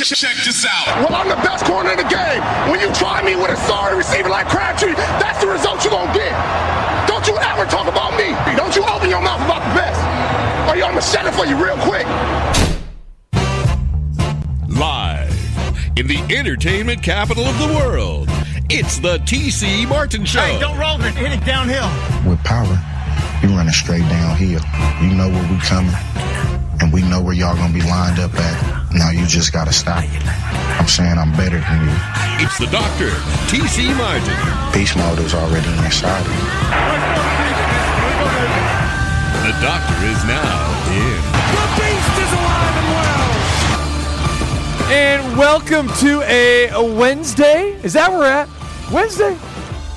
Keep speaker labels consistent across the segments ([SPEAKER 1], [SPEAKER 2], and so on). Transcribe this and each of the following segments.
[SPEAKER 1] Check this out.
[SPEAKER 2] Well, I'm the best corner in the game. When you try me with a sorry receiver like Crabtree, that's the result you're going to get. Don't you ever talk about me. Don't you open your mouth about the best. Or I'm going to shut it for you real quick.
[SPEAKER 3] Live in the entertainment capital of the world, it's the TC Martin Show.
[SPEAKER 4] Hey, don't roll it. Hit it downhill.
[SPEAKER 5] With power, you're running straight downhill. You know where we coming, and we know where y'all gonna be lined up at. Now you just gotta stop. I'm saying I'm better than you.
[SPEAKER 3] It's the doctor, TC Martin.
[SPEAKER 5] Beast mode is already inside of you.
[SPEAKER 3] The doctor is now in.
[SPEAKER 4] The beast is alive and well.
[SPEAKER 6] And welcome to a, a Wednesday. Is that where we're at? Wednesday?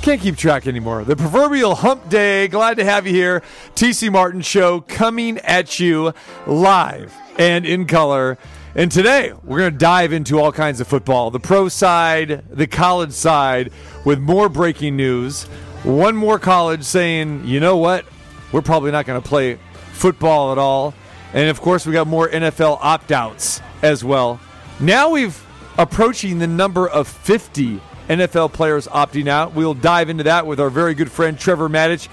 [SPEAKER 6] Can't keep track anymore. The proverbial hump day. Glad to have you here. TC Martin Show coming at you live and in color. And today we're going to dive into all kinds of football the pro side, the college side, with more breaking news. One more college saying, you know what? We're probably not going to play football at all. And of course, we got more NFL opt outs as well. Now we've approaching the number of 50 NFL players opting out. We'll dive into that with our very good friend Trevor Matich,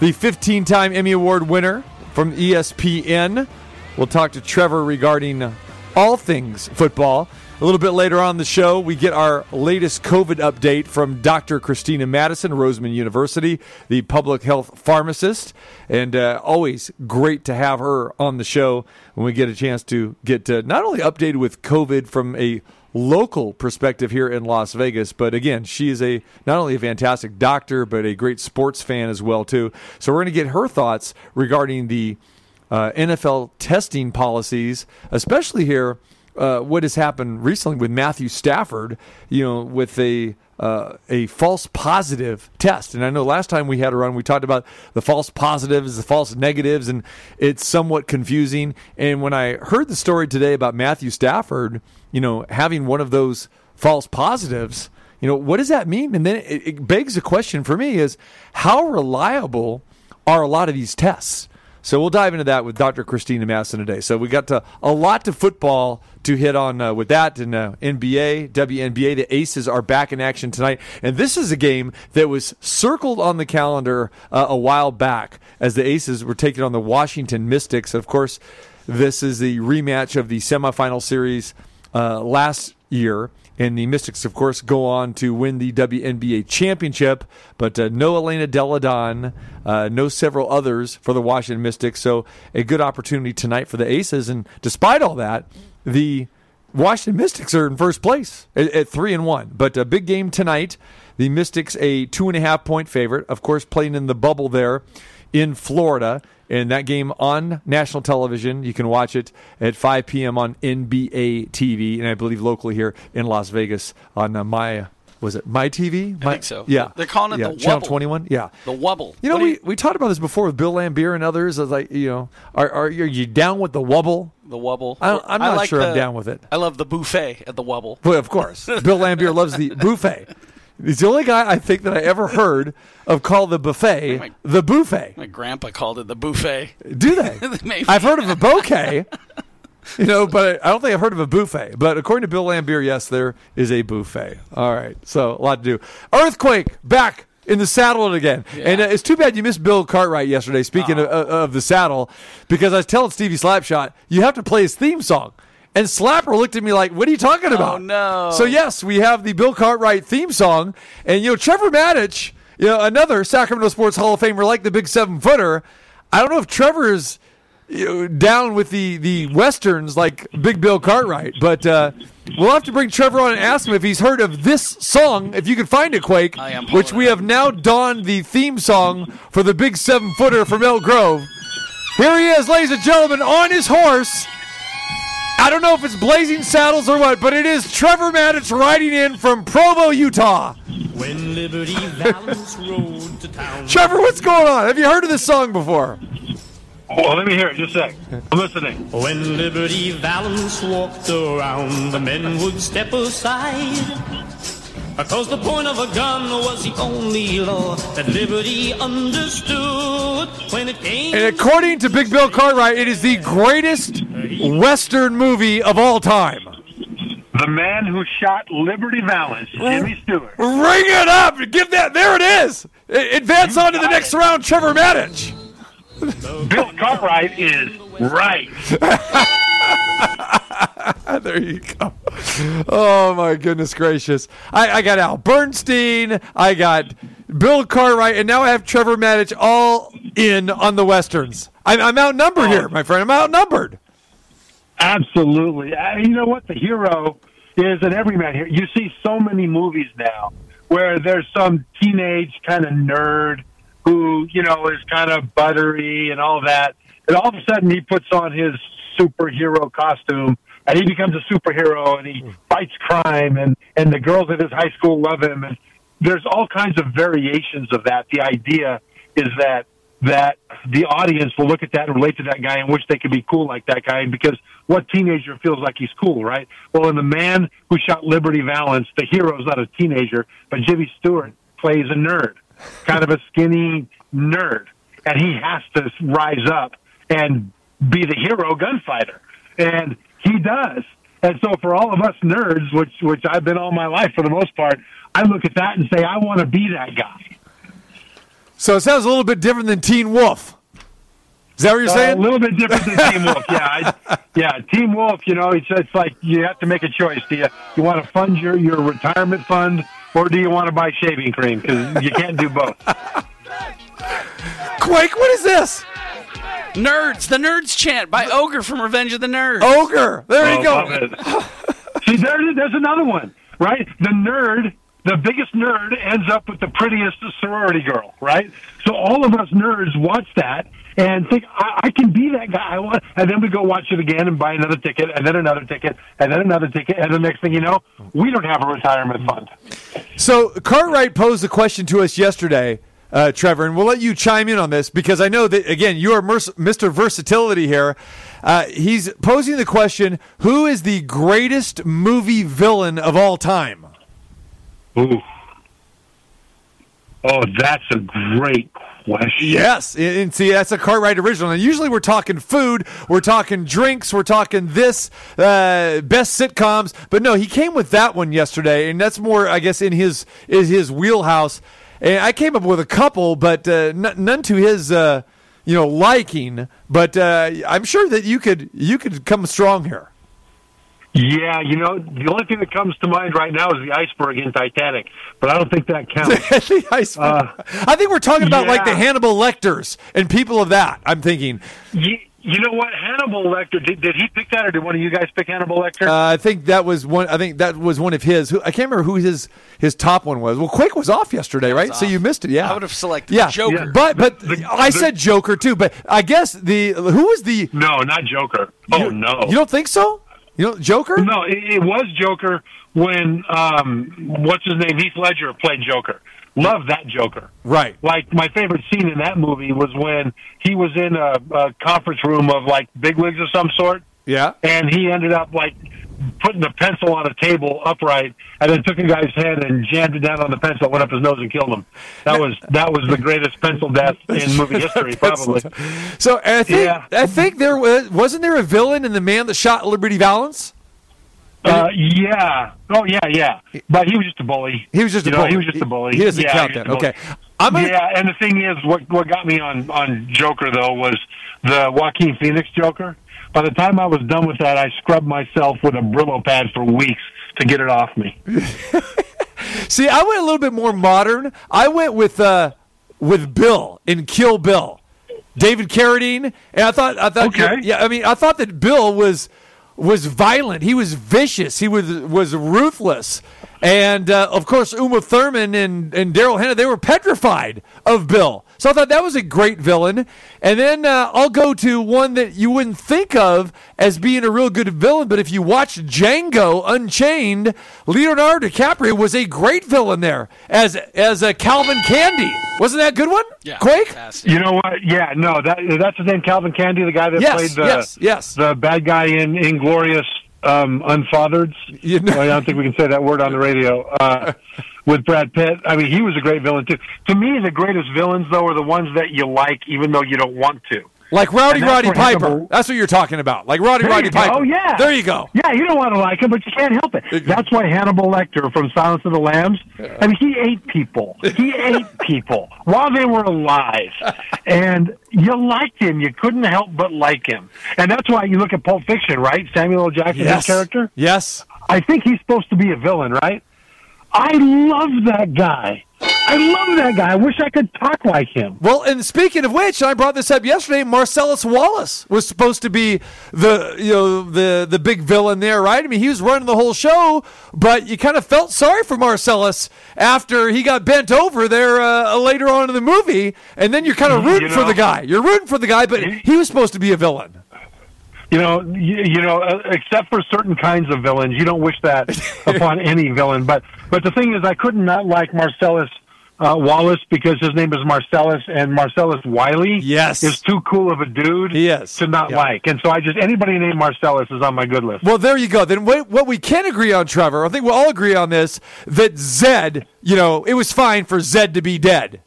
[SPEAKER 6] the 15 time Emmy Award winner from ESPN. We'll talk to Trevor regarding all things football. A little bit later on the show, we get our latest COVID update from Dr. Christina Madison, Roseman University, the public health pharmacist. And uh, always great to have her on the show when we get a chance to get uh, not only updated with COVID from a local perspective here in Las Vegas, but again, she is a not only a fantastic doctor, but a great sports fan as well too. So we're going to get her thoughts regarding the uh, NFL testing policies, especially here. Uh, what has happened recently with Matthew Stafford, you know, with a uh, a false positive test. And I know last time we had her on, we talked about the false positives, the false negatives, and it's somewhat confusing. And when I heard the story today about Matthew Stafford, you know, having one of those false positives, you know, what does that mean? And then it, it begs a question for me: is how reliable are a lot of these tests? So we'll dive into that with Dr. Christina Madison today. So we got to, a lot to football to hit on uh, with that and uh, NBA, WNBA. The Aces are back in action tonight, and this is a game that was circled on the calendar uh, a while back as the Aces were taking on the Washington Mystics. Of course, this is the rematch of the semifinal series uh, last year. And the Mystics, of course, go on to win the WNBA championship, but uh, no Elena Delle Donne, uh, no several others for the Washington Mystics. So a good opportunity tonight for the Aces. And despite all that, the Washington Mystics are in first place at, at three and one. But a big game tonight. The Mystics a two and a half point favorite, of course, playing in the bubble there in Florida. And that game on national television, you can watch it at 5 p.m. on NBA TV, and I believe locally here in Las Vegas on uh, my was it my TV?
[SPEAKER 7] I think so.
[SPEAKER 6] Yeah,
[SPEAKER 7] They're calling it
[SPEAKER 6] yeah.
[SPEAKER 7] the
[SPEAKER 6] Channel
[SPEAKER 7] Wubble.
[SPEAKER 6] 21. Yeah,
[SPEAKER 7] The Wubble.
[SPEAKER 6] You know,
[SPEAKER 7] do
[SPEAKER 6] we, we talked about this before with Bill Laimbeer and others. I was like, you know, are are, you- are you down with the wubble?
[SPEAKER 7] the Wubble.
[SPEAKER 6] I, I'm
[SPEAKER 7] I
[SPEAKER 6] not
[SPEAKER 7] like
[SPEAKER 6] sure I'm down with it.
[SPEAKER 7] I love the buffet at the Wubble.
[SPEAKER 6] Well, of course. Bill Laimbeer loves the buffet. He's the only guy I think that I ever heard of call the buffet the buffet.
[SPEAKER 7] My grandpa called it the buffet.
[SPEAKER 6] Do they? I've heard of a bouquet, you know, but I don't think I've heard of a buffet. But according to Bill Laimbeer, yes, there is a buffet. All right, so a lot to do. Earthquake back in the saddle again, and uh, it's too bad you missed Bill Cartwright yesterday. Speaking of, of the saddle, because I was telling Stevie Slapshot you have to play his theme song. And Slapper looked at me like, "What are you talking about?"
[SPEAKER 7] Oh, no.
[SPEAKER 6] So yes, we have the Bill Cartwright theme song, and you know Trevor Matich, you know another Sacramento Sports Hall of Famer like the big seven footer. I don't know if Trevor is you know, down with the the westerns like Big Bill Cartwright, but uh, we'll have to bring Trevor on and ask him if he's heard of this song. If you can find it, Quake, which we have now donned the theme song for the big seven footer from Elk Grove. Here he is, ladies and gentlemen, on his horse. I don't know if it's Blazing Saddles or what, but it is Trevor Matich riding in from Provo, Utah.
[SPEAKER 8] When Liberty Valance rode to town.
[SPEAKER 6] Trevor, what's going on? Have you heard of this song before?
[SPEAKER 9] Well, let me hear it just a sec. I'm listening.
[SPEAKER 8] When Liberty Valance walked around, the men would step aside. Because the point of a gun was the only law that Liberty understood when it came.
[SPEAKER 6] And according to Big Bill Cartwright, it is the greatest Western movie of all time.
[SPEAKER 9] The man who shot Liberty Valance, Jimmy Stewart.
[SPEAKER 6] Ring it up! Give that. There it is. Advance on to the next round, Trevor Matich.
[SPEAKER 9] Bill Cartwright is right.
[SPEAKER 6] there you go. Oh my goodness gracious! I, I got Al Bernstein. I got Bill Cartwright, and now I have Trevor Matich all in on the westerns. I'm, I'm outnumbered here, my friend. I'm outnumbered.
[SPEAKER 9] Absolutely. Uh, You know what? The hero is an everyman here. You see so many movies now where there's some teenage kind of nerd who, you know, is kind of buttery and all that. And all of a sudden he puts on his superhero costume and he becomes a superhero and he hmm. fights crime and, and the girls at his high school love him. And there's all kinds of variations of that. The idea is that that the audience will look at that and relate to that guy and wish they could be cool like that guy because what teenager feels like he's cool, right? Well, in the man who shot Liberty Valance, the hero is not a teenager, but Jimmy Stewart plays a nerd, kind of a skinny nerd, and he has to rise up and be the hero gunfighter, and he does. And so, for all of us nerds, which which I've been all my life for the most part, I look at that and say, I want to be that guy.
[SPEAKER 6] So it sounds a little bit different than Teen Wolf. Is that what you're
[SPEAKER 9] Uh,
[SPEAKER 6] saying?
[SPEAKER 9] a little bit different than Team Wolf. Yeah, I, yeah. Team Wolf. You know, it's it's like you have to make a choice. Do you you want to fund your your retirement fund, or do you want to buy shaving cream? Because you can't do both.
[SPEAKER 6] Quake, what is this?
[SPEAKER 7] Nerds, the Nerds chant by Ogre from Revenge of the Nerds.
[SPEAKER 6] Ogre. There you
[SPEAKER 9] Oh,
[SPEAKER 6] go.
[SPEAKER 9] love it. See, there, there's another one, right? The nerd, the biggest nerd, ends up with the prettiest sorority girl, right? So all of us nerds watch that and think, I, I can be that guy. I want, and then we go watch it again and buy another ticket, and then another ticket, and then another ticket, and the next thing you know, we don't have a retirement fund.
[SPEAKER 6] So Cartwright posed a question to us yesterday, uh, Trevor, and we'll let you chime in on this because I know that again you are Mr. Versatility here. Uh, he's posing the question: Who is the greatest movie villain of all time?
[SPEAKER 9] Ooh. Oh, that's a great question.
[SPEAKER 6] Yes, and, and see that's a Cartwright original. And usually we're talking food, we're talking drinks, we're talking this uh, best sitcoms. But no, he came with that one yesterday, and that's more, I guess, in his is his wheelhouse. And I came up with a couple, but uh, n- none to his uh, you know liking. But uh, I'm sure that you could you could come strong here.
[SPEAKER 9] Yeah, you know, the only thing that comes to mind right now is the iceberg in Titanic, but I don't think that counts.
[SPEAKER 6] The iceberg. I think we're talking about like the. Hannibal Lecters and people of that. I'm thinking.
[SPEAKER 9] You know what? Hannibal Lecter, did, did he pick that or did one of you guys pick Hannibal Lecter?
[SPEAKER 6] Uh, I think that was one. I think that was one of his. Who, I can't remember who his his top one was. Well, Quake was off yesterday, right? So you missed it. Yeah,
[SPEAKER 7] I would have selected
[SPEAKER 6] yeah,
[SPEAKER 7] Joker.
[SPEAKER 9] Yeah.
[SPEAKER 6] But but
[SPEAKER 9] The-
[SPEAKER 6] I
[SPEAKER 9] the-
[SPEAKER 6] said Joker too. But I guess the who was the?
[SPEAKER 9] no, not Joker. Oh, no.
[SPEAKER 6] You don't think so? You know Joker?
[SPEAKER 9] no, it, it was Joker when, um, what's his name? Heath Ledger played Joker. Love that Joker.
[SPEAKER 6] Right.
[SPEAKER 9] Like, my favorite scene in that movie was when he was in a, a conference room of, like, bigwigs of some sort.
[SPEAKER 6] Yeah.
[SPEAKER 9] and he ended up like putting a pencil on a table upright and then took a guy's head and jammed it down on the pencil, went up his nose and killed him. That was that was the greatest pencil death in movie history, probably.
[SPEAKER 6] So I think
[SPEAKER 9] Yeah.
[SPEAKER 6] I think there was wasn't there a villain in the man that shot Liberty Valance?
[SPEAKER 9] Uh, yeah. Oh, yeah, yeah. But he was just a bully.
[SPEAKER 6] He was just a
[SPEAKER 9] You know,
[SPEAKER 6] bully.
[SPEAKER 9] He was just a bully.
[SPEAKER 6] He doesn't
[SPEAKER 9] Yeah,
[SPEAKER 6] count
[SPEAKER 9] he was just a
[SPEAKER 6] Okay. I'm gonna,
[SPEAKER 9] yeah, and the thing is, what what got me on on Joker though was the Joaquin Phoenix Joker. By the time I was done with that, I scrubbed myself with a Brillo pad for weeks to get it off me.
[SPEAKER 6] See, I went a little bit more modern. I went with uh, with Bill in Kill Bill, David Carradine, and I thought I thought
[SPEAKER 9] Okay.
[SPEAKER 6] yeah, I mean I thought that Bill was was violent. He was vicious. He was was ruthless. And uh, of course, Uma Thurman and, and Daryl Hannah, they were petrified of Bill. So I thought that was a great villain. And then uh, I'll go to one that you wouldn't think of as being a real good villain, but if you watch Django Unchained, Leonardo DiCaprio was a great villain there as as a Calvin Candie. Wasn't that a good one?
[SPEAKER 7] Yeah,
[SPEAKER 6] Quake.
[SPEAKER 7] fantastic.
[SPEAKER 9] You know what? Yeah, no, that that's his name, Calvin Candie, the guy that
[SPEAKER 6] Yes,
[SPEAKER 9] played the
[SPEAKER 6] yes, yes.
[SPEAKER 9] the bad guy in Inglorious um, Unfathered.
[SPEAKER 6] You know-
[SPEAKER 9] I don't think we can say that word on the radio. Uh, with Brad Pitt, I mean, he was a great villain too. To me, the greatest villains though are the ones that you like, even though you don't want to.
[SPEAKER 6] Like Rowdy Roddy Piper.
[SPEAKER 9] Hannibal-
[SPEAKER 6] That's what you're talking about. Like Rowdy Roddy. Piper.
[SPEAKER 9] Oh, yeah.
[SPEAKER 6] There you go.
[SPEAKER 9] Yeah, you don't want to like him, but you can't help it. That's why Hannibal Lecter from Silence of the Lambs, I mean, he ate people. He ate people while they were alive. And you liked him. You couldn't help but like him. And that's why you look at Pulp Fiction, right? Samuel L. Jackson's
[SPEAKER 6] Yes.
[SPEAKER 9] character.
[SPEAKER 6] Yes.
[SPEAKER 9] I think he's supposed to be a villain, right? I love that guy. I love that guy. I wish I could talk like him.
[SPEAKER 6] Well, and speaking of which, I brought this up yesterday. Marcellus Wallace was supposed to be the you know the the big villain there, right? I mean, he was running the whole show, but you kind of felt sorry for Marcellus after he got bent over there uh, later on in the movie, and then you're kind of
[SPEAKER 9] You
[SPEAKER 6] rooting for the guy. You're rooting for the guy, but he was supposed to be a villain.
[SPEAKER 9] You know, you, you know, uh, except for certain kinds of villains, you don't wish that upon any villain. But but the thing is, I could not not like Marcellus uh, Wallace because his name is Marcellus, and Marcellus Wiley
[SPEAKER 6] Yes.
[SPEAKER 9] is too cool of a dude
[SPEAKER 6] He is.
[SPEAKER 9] to not
[SPEAKER 6] Yeah.
[SPEAKER 9] like. And so I just anybody named Marcellus is on my good list.
[SPEAKER 6] Well, there you go. Then what, what we can agree on, Trevor, I think we'll all agree on this that Zed, you know, it was fine for Zed to be dead.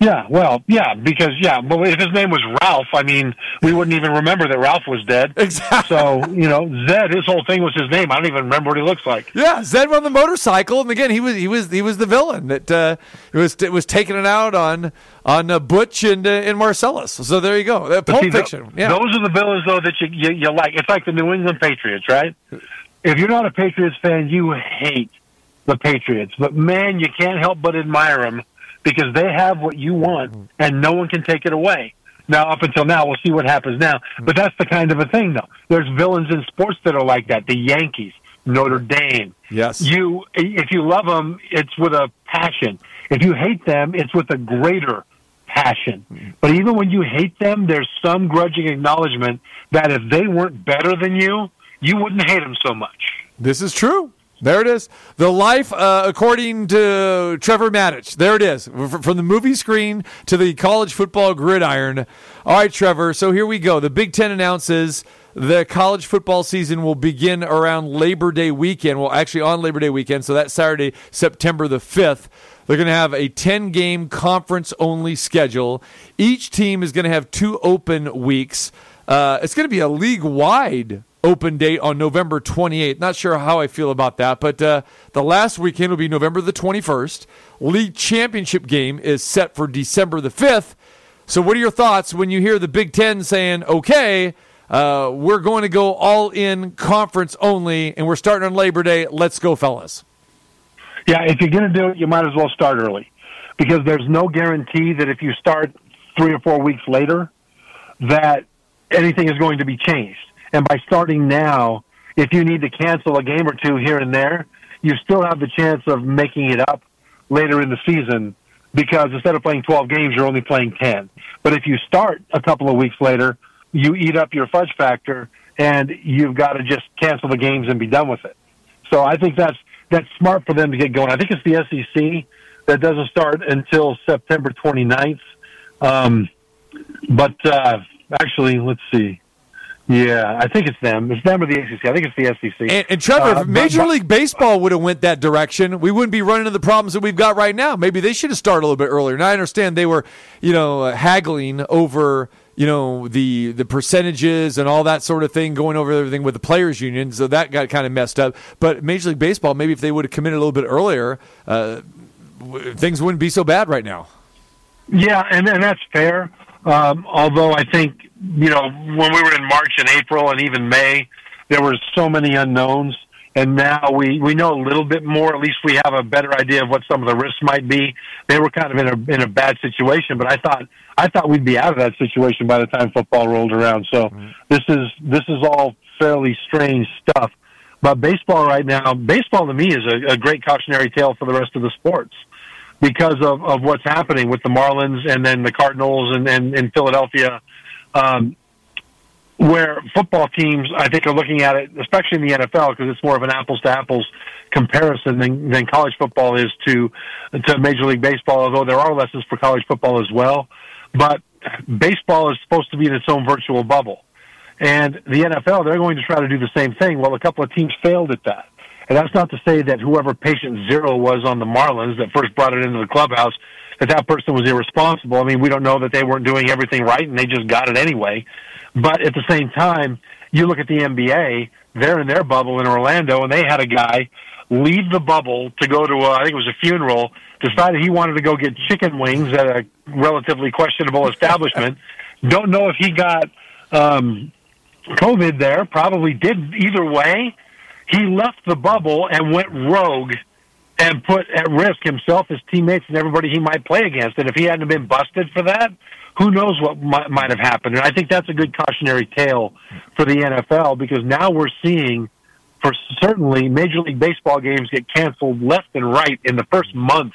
[SPEAKER 9] Yeah, well, yeah, because yeah, but if his name was Ralph, I mean, we wouldn't even remember that Ralph was dead.
[SPEAKER 6] Exactly.
[SPEAKER 9] So you know, Zed, his whole thing was his name. I don't even remember what he looks like.
[SPEAKER 6] Yeah, Zed on the motorcycle, and again, he was he was he was the villain that uh, it was it was taking it out on on uh, Butch and uh, and Marcellus. So there you go, uh, Pulp
[SPEAKER 9] see,
[SPEAKER 6] Fiction. Yeah,
[SPEAKER 9] Those are the villains, though, that you, you you like. It's like the New England Patriots, right? If you're not a Patriots fan, you hate the Patriots. But man, you can't help but admire them because they have what you want, and no one can take it away. Now, up until now, we'll see what happens now. But that's the kind of a thing, though. There's villains in sports that are like that. The Yankees, Notre Dame.
[SPEAKER 6] Yes.
[SPEAKER 9] You, if you love them, it's with a passion. If you hate them, it's with a greater passion. But even when you hate them, there's some grudging acknowledgement that if they weren't better than you, you wouldn't hate them so much.
[SPEAKER 6] this is true. There it is. The life, uh, according to Trevor Matich. There it is. From the movie screen to the college football gridiron. All right, Trevor. So here we go. The Big Ten announces the college football season will begin around Labor Day weekend. Well, actually, on Labor Day weekend. So that's Saturday, September the 5th. They're going to have a 10 game conference only schedule. Each team is going to have two open weeks. Uh, it's going to be a league wide open date on November 28th. Not sure how I feel about that, but uh, the last weekend will be November the 21st. League championship game is set for December the 5th. So, what are your thoughts when you hear the Big Ten saying, okay, uh, we're going to go all in conference only, and we're starting on Labor Day? Let's go, fellas.
[SPEAKER 9] Yeah, if you're going to do it, you might as well start early because there's no guarantee that if you start three or four weeks later, that anything is going to be changed. And by starting now, if you need to cancel a game or two here and there, you still have the chance of making it up later in the season because instead of playing 12 games, you're only playing 10. But if you start a couple of weeks later, you eat up your fudge factor and you've got to just cancel the games and be done with it. So I think that's that's smart for them to get going. I think it's the SEC that doesn't start until September 29th. Um, but uh, actually, let's see. Yeah, I think it's them. It's them or the ACC. I think it's the SEC.
[SPEAKER 6] And, and Trevor,
[SPEAKER 9] Uh,
[SPEAKER 6] if Major
[SPEAKER 9] but-
[SPEAKER 6] League Baseball would have went that direction, we wouldn't be running into the problems that we've got right now. Maybe they should have started a little bit earlier. And I understand they were, you know, uh, haggling over, you know, the the percentages and all that sort of thing, going over everything with the players' union. So that got kind of messed up. But Major League Baseball, maybe if they would have committed a little bit earlier, uh, w- things wouldn't be so bad right now.
[SPEAKER 9] Yeah, and, and that's fair. Um, although I think, you know, when we were in March and April and even May, there were so many unknowns. And now we, we know a little bit more. At least we have a better idea of what some of the risks might be. They were kind of in a in a bad situation, but I thought I thought we'd be out of that situation by the time football rolled around. So this is this is all fairly strange stuff. But baseball right now, baseball to me is a, a great cautionary tale for the rest of the sports because of, of what's happening with the Marlins and then the Cardinals and, and in Philadelphia, um, where football teams, I think, are looking at it, especially in the NFL, because it's more of an apples to apples comparison than, than college football is to, to Major League Baseball, although there are lessons for college football as well. But baseball is supposed to be in its own virtual bubble. And the NFL, they're going to try to do the same thing. Well, a couple of teams failed at that. And that's not to say that whoever patient zero was on the Marlins that first brought it into the clubhouse that that person was irresponsible. I mean, we don't know that they weren't doing everything right and they just got it anyway. But at the same time, you look at the NBA, they're in their bubble in Orlando, and they had a guy leave the bubble to go to, a, I think it was a funeral, decided he wanted to go get chicken wings at a relatively questionable establishment. Don't know if he got um, COVID there, probably did either way. He left the bubble and went rogue and put at risk himself, his teammates, and everybody he might play against. And if he hadn't been busted for that, who knows what might, might have happened? And I think that's a good cautionary tale for the NFL because now we're seeing, for certainly, Major League Baseball games get canceled left and right in the first month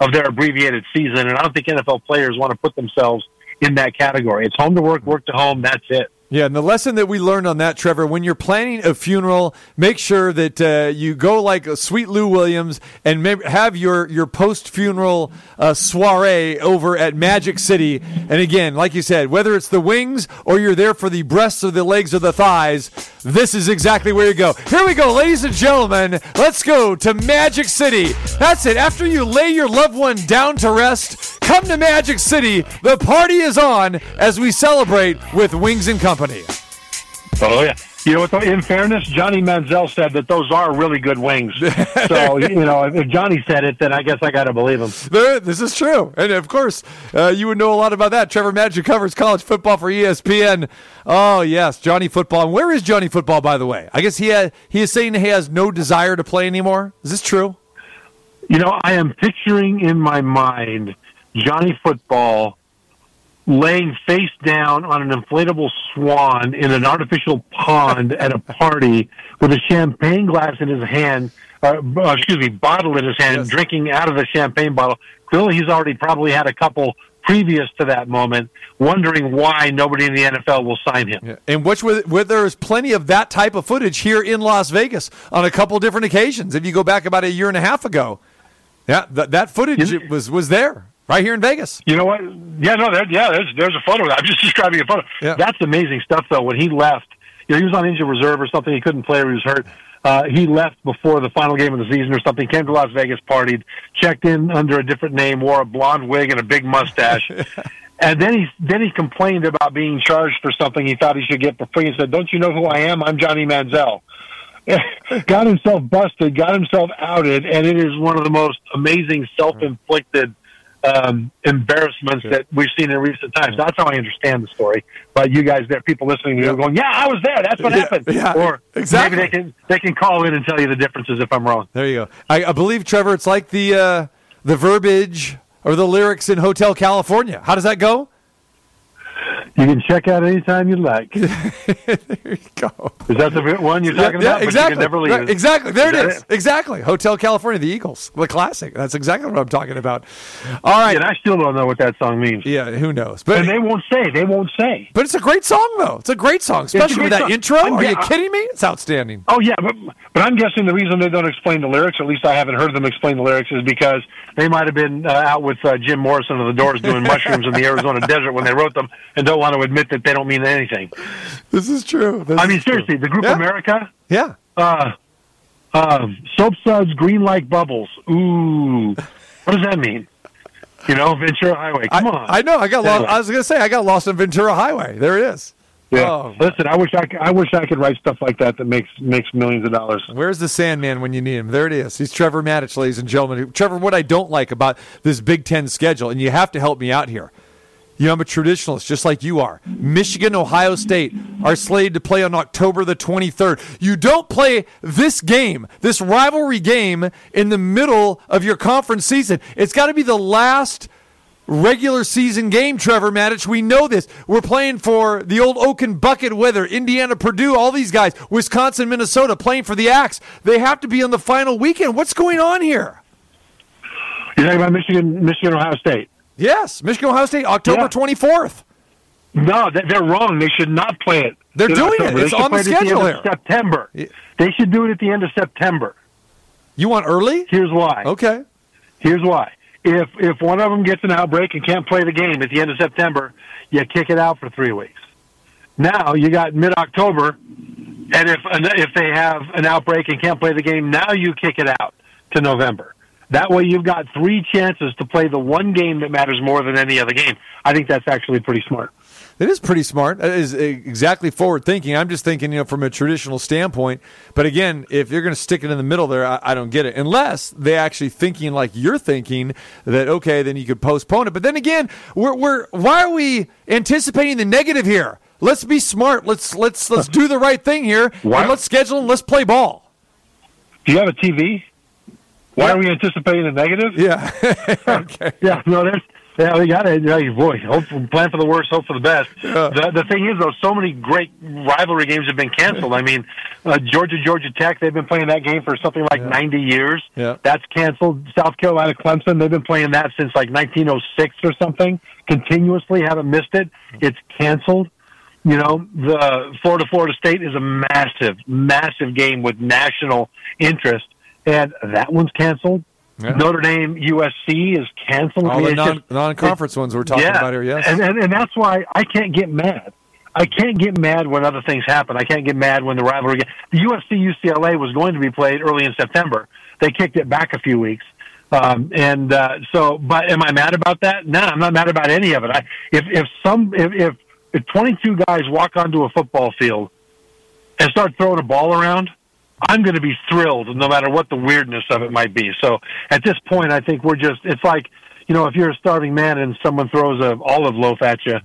[SPEAKER 9] of their abbreviated season. And I don't think NFL players want to put themselves in that category. It's home to work, work to home. That's it.
[SPEAKER 6] Yeah, and the lesson that we learned on that, Trevor, when you're planning a funeral, make sure that uh, you go like a sweet Lou Williams and have your your post funeral uh, soiree over at Magic City. And again, like you said, whether it's the wings or you're there for the breasts or the legs or the thighs, this is exactly where you go. Here we go, ladies and gentlemen. Let's go to Magic City. That's it. After you lay your loved one down to rest, come to Magic City. The party is on as we celebrate with Wings and Company.
[SPEAKER 9] Oh yeah. You know in fairness, Johnny Manziel said that those are really good wings. So you know, if Johnny said it, then I guess I got to believe him.
[SPEAKER 6] This is true, and of course, uh, you would know a lot about that. Trevor Matich covers college football for ESPN. Oh yes, Johnny Football. And where is Johnny Football, by the way? I guess he ha- he is saying he has no desire to play anymore. Is this true?
[SPEAKER 9] You know, I am picturing in my mind Johnny Football laying face down on an inflatable swan in an artificial pond at a party with a champagne glass in his hand, uh, uh, excuse me, bottle in his hand,
[SPEAKER 6] Yes.
[SPEAKER 9] drinking out of the champagne bottle. Clearly, he's already probably had a couple previous to that moment, wondering why nobody in the NFL will sign him.
[SPEAKER 6] And which where, where there's plenty of that type of footage here in Las Vegas on a couple different occasions. If you go back about a year and a half ago, yeah, th- that footage was was there right here in Vegas.
[SPEAKER 9] You know what? Yeah, no, there, yeah, there's there's a photo. I'm just describing a photo.
[SPEAKER 6] Yeah.
[SPEAKER 9] That's amazing stuff, though. When he left, you know, he was on injured reserve or something. He couldn't play or he was hurt. Uh, he left before the final game of the season or something. Came to Las Vegas, partied, checked in under a different name, wore a blonde wig and a big mustache. And then he then he complained about being charged for something he thought he should get for free. He said, "Don't you know who I am? I'm Johnny Manziel." got himself busted, got himself outed, and it is one of the most amazing self-inflicted um, embarrassments that we've seen in recent times. That's how I understand the story. But you guys, there, people listening, you're going, "Yeah, I was there. That's what
[SPEAKER 6] Yeah,
[SPEAKER 9] happened."
[SPEAKER 6] yeah,
[SPEAKER 9] or
[SPEAKER 6] exactly.
[SPEAKER 9] maybe they can they can call in and tell you the differences if I'm wrong.
[SPEAKER 6] There you go. I, I believe Trevor. It's like the uh, the verbiage or the lyrics in Hotel California. How does that go?
[SPEAKER 9] You can check out anytime you like.
[SPEAKER 6] There you go.
[SPEAKER 9] Is that the one you're talking
[SPEAKER 6] yeah,
[SPEAKER 9] about?
[SPEAKER 6] exactly.
[SPEAKER 9] But you can never leave.
[SPEAKER 6] Right, exactly. There
[SPEAKER 9] Is
[SPEAKER 6] it. Exactly. Hotel California, the Eagles, the classic. That's exactly what I'm talking about. All right.
[SPEAKER 9] And I still don't know what that song means.
[SPEAKER 6] Yeah, who knows? But
[SPEAKER 9] And they won't say. They won't say.
[SPEAKER 6] but it's a great song though. It's a great song, especially with that
[SPEAKER 9] song.
[SPEAKER 6] intro.
[SPEAKER 9] I'm
[SPEAKER 6] Are you kidding me? It's outstanding.
[SPEAKER 9] Oh yeah, but but I'm guessing the reason they don't explain the lyrics, or at least I haven't heard them explain the lyrics, is because they might have been uh, out with uh, Jim Morrison of the Doors doing mushrooms in the Arizona desert when they wrote them, and don't want to admit that they don't mean anything.
[SPEAKER 6] This is true. This
[SPEAKER 9] I mean,
[SPEAKER 6] is true.
[SPEAKER 9] seriously, the group
[SPEAKER 6] Yeah.
[SPEAKER 9] America,
[SPEAKER 6] Yeah.
[SPEAKER 9] uh, uh, soap suds, green like bubbles. Ooh, what does that mean? You know, Ventura Highway.
[SPEAKER 6] I,
[SPEAKER 9] Come on.
[SPEAKER 6] I know. I got lost. I was gonna say I got lost on Ventura Highway. There it is.
[SPEAKER 9] Yeah.
[SPEAKER 6] Oh,
[SPEAKER 9] Listen, I wish I, could, I wish I could write stuff like that that makes makes millions of dollars.
[SPEAKER 6] Where's the Sandman when you need him? There it is. He's Trevor Matich, ladies and gentlemen. Trevor, what I don't like about this Big Ten schedule, and you have to help me out here. You know, I'm a traditionalist, just like you are. Michigan, Ohio State are slated to play on October the 23rd. You don't play this game, this rivalry game, in the middle of your conference season. It's got to be the last regular season game, Trevor Matich. We know this. We're playing for the old Oaken Bucket weather, Indiana, Purdue, all these guys, Wisconsin, Minnesota, playing for the Axe. They have to be on the final weekend. What's going on here?
[SPEAKER 9] You're talking about Michigan, Michigan, Ohio State.
[SPEAKER 6] Yes, Michigan, Ohio State, October
[SPEAKER 9] Yeah.
[SPEAKER 6] 24th.
[SPEAKER 9] No, they- they're wrong. They should not play it.
[SPEAKER 6] They're
[SPEAKER 9] in
[SPEAKER 6] doing it.
[SPEAKER 9] October.
[SPEAKER 6] It's on the
[SPEAKER 9] play it at
[SPEAKER 6] schedule here.
[SPEAKER 9] September. They should do it at the end of September.
[SPEAKER 6] You want early?
[SPEAKER 9] Here's why.
[SPEAKER 6] Okay.
[SPEAKER 9] Here's why. If if one of them gets an outbreak and can't play the game at the end of September, you kick it out for three weeks. Now you got mid October, and if if they have an outbreak and can't play the game, now you kick it out to November. That way, you've got three chances to play the one game that matters more than any other game. I think that's actually pretty smart.
[SPEAKER 6] It is pretty smart. It is exactly forward thinking. I'm just thinking, you know, from a traditional standpoint. But again, if you're going to stick it in the middle there, I, I, don't get it. Unless they actually thinking like you're thinking that okay, then you could postpone it. But then again, we're, we're why are we anticipating the negative here? Let's be smart. Let's let's let's do the right thing here. Why? And let's schedule and let's play ball.
[SPEAKER 9] Do you have a TV? Why are we anticipating the negative?
[SPEAKER 6] Yeah. okay.
[SPEAKER 9] Yeah. No, there's yeah, we got it. Yeah, boy, hope, plan for the worst, hope for the best. Yeah. The, the thing is, though, so many great rivalry games have been canceled. I mean, uh, Georgia, Georgia Tech, they've been playing that game for something like yeah. 90 years.
[SPEAKER 6] Yeah.
[SPEAKER 9] That's canceled. South Carolina, Clemson, they've been playing that since like 1906 or something, continuously, haven't missed it. It's canceled. You know, the Florida, Florida State is a massive, massive game with national interest, and that one's canceled. Yeah. Notre Dame USC is canceled.
[SPEAKER 6] All the non, non-conference ones we're talking
[SPEAKER 9] yeah.
[SPEAKER 6] about here, yes.
[SPEAKER 9] And, and, and that's why I can't get mad. I can't get mad when other things happen. I can't get mad when the rivalry. Gets, The USC UCLA was going to be played early in September. They kicked it back a few weeks. Um, and uh, so, but am I mad about that? No, I'm not mad about any of it. I, if if some if, if if 22 guys walk onto a football field and start throwing a ball around, I'm going to be thrilled no matter what the weirdness of it might be. So at this point, I think we're just, it's like, you know, if you're a starving man and someone throws an olive loaf at you,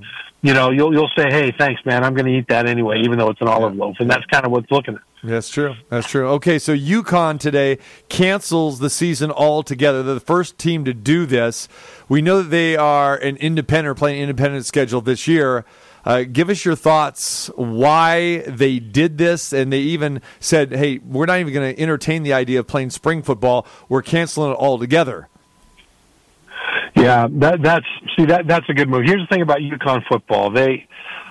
[SPEAKER 9] you know, you'll, you'll say, Hey, thanks, man. I'm going to eat that anyway, even though it's an olive loaf. And that's kind of what's looking at.
[SPEAKER 6] That's true. That's true. Okay, so UConn today cancels the season altogether. They're the first team to do this. We know that they are an independent, playing independent schedule this year. Uh, give us your thoughts why they did this, and they even said, "Hey, we're not even going to entertain the idea of playing spring football. We're canceling it altogether."
[SPEAKER 9] Yeah, that, that's see that that's a good move. Here's the thing about UConn football: they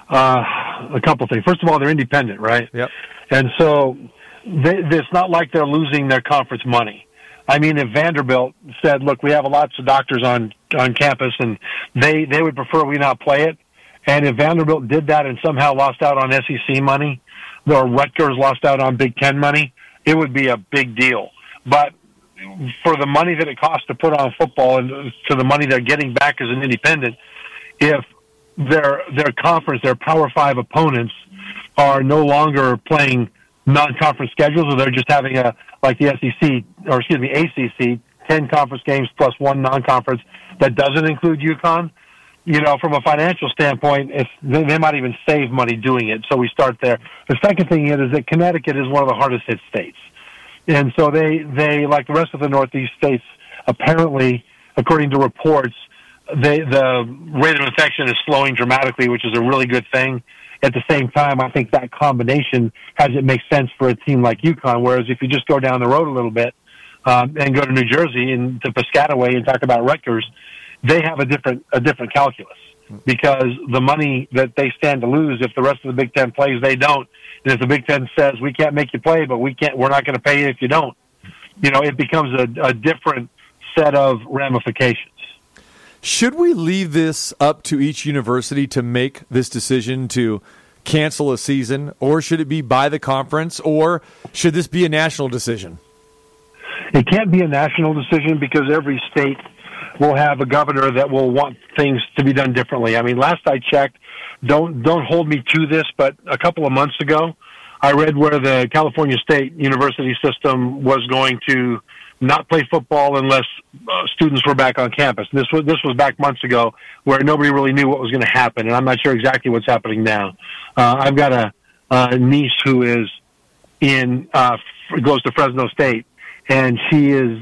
[SPEAKER 9] uh, a couple things. First of all, they're independent, right?
[SPEAKER 6] Yep.
[SPEAKER 9] And so they, it's not like they're losing their conference money. I mean, if Vanderbilt said, "Look, we have lots of doctors on on campus, and they they would prefer we not play it," And if Vanderbilt did that and somehow lost out on SEC money, or Rutgers lost out on Big Ten money, it would be a big deal. But for the money that it costs to put on football and to the money they're getting back as an independent, if their their conference, their Power Five opponents are no longer playing non-conference schedules, or they're just having a like the SEC or excuse me ACC, ten conference games plus one non-conference that doesn't include UConn you know, from a financial standpoint, if they, they might even save money doing it. So we start there. The second thing is, is that Connecticut is one of the hardest hit states. And so they, they, like the rest of the Northeast states, apparently, according to reports, they, the rate of infection is slowing dramatically, which is a really good thing. At the same time, I think that combination has it make sense for a team like UConn. Whereas if you just go down the road a little bit um, and go to New Jersey and to Piscataway and talk about Rutgers, they have a different a different calculus because the money that they stand to lose if the rest of the Big Ten plays, they don't. And if the Big Ten says we can't make you play, but we can't, we're not going to pay you if you don't. You know, it becomes a, a different set of ramifications.
[SPEAKER 6] Should we leave this up to each university to make this decision to cancel a season, or should it be by the conference, or should this be a national decision?
[SPEAKER 9] It can't be a national decision because every state we'll have a governor that will want things to be done differently. I mean, last I checked, don't don't hold me to this, but a couple of months ago, I read where the California State University system was going to not play football unless uh, students were back on campus. This was this was back months ago, where nobody really knew what was going to happen, and I'm not sure exactly what's happening now. Uh, I've got a, a niece who is in uh, goes to Fresno State, and she is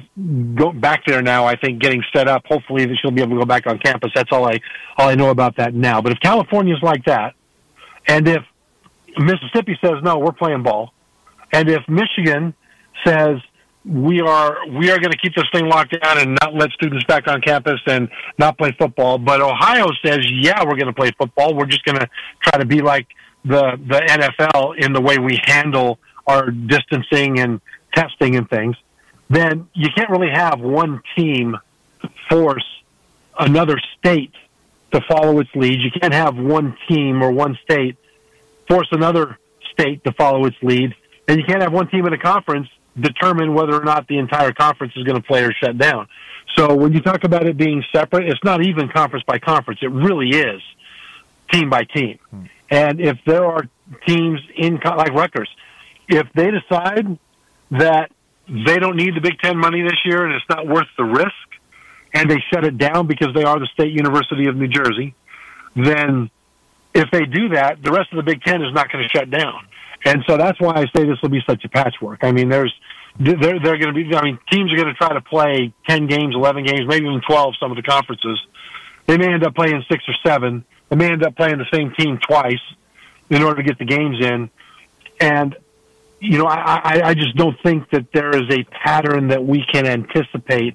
[SPEAKER 9] go back there now. I think getting set up. Hopefully, that she'll be able to go back on campus. That's all I all I know about that now. But if California's like that, and if Mississippi says no, we're playing ball, and if Michigan says we are we are going to keep this thing locked down and not let students back on campus and not play football, but Ohio says yeah, we're going to play football. We're just going to try to be like the the NFL in the way we handle our distancing and testing and things then you can't really have one team force another state to follow its lead. You can't have one team or one state force another state to follow its lead. And you can't have one team in a conference determine whether or not the entire conference is going to play or shut down. So when you talk about it being separate, it's not even conference by conference. It really is team by team. Hmm. And if there are teams in like Rutgers, if they decide that they don't need the Big Ten money this year and it's not worth the risk, and they shut it down because they are the State University of New Jersey, then if they do that, the rest of the Big Ten is not going to shut down. And so that's why I say this will be such a patchwork. I mean, there's they're they're going to be. I mean, teams are going to try to play ten games, eleven games, maybe even twelve. Some of the conferences, they may end up playing six or seven. They may end up playing the same team twice in order to get the games in. And you know, I, I, I just don't think that there is a pattern that we can anticipate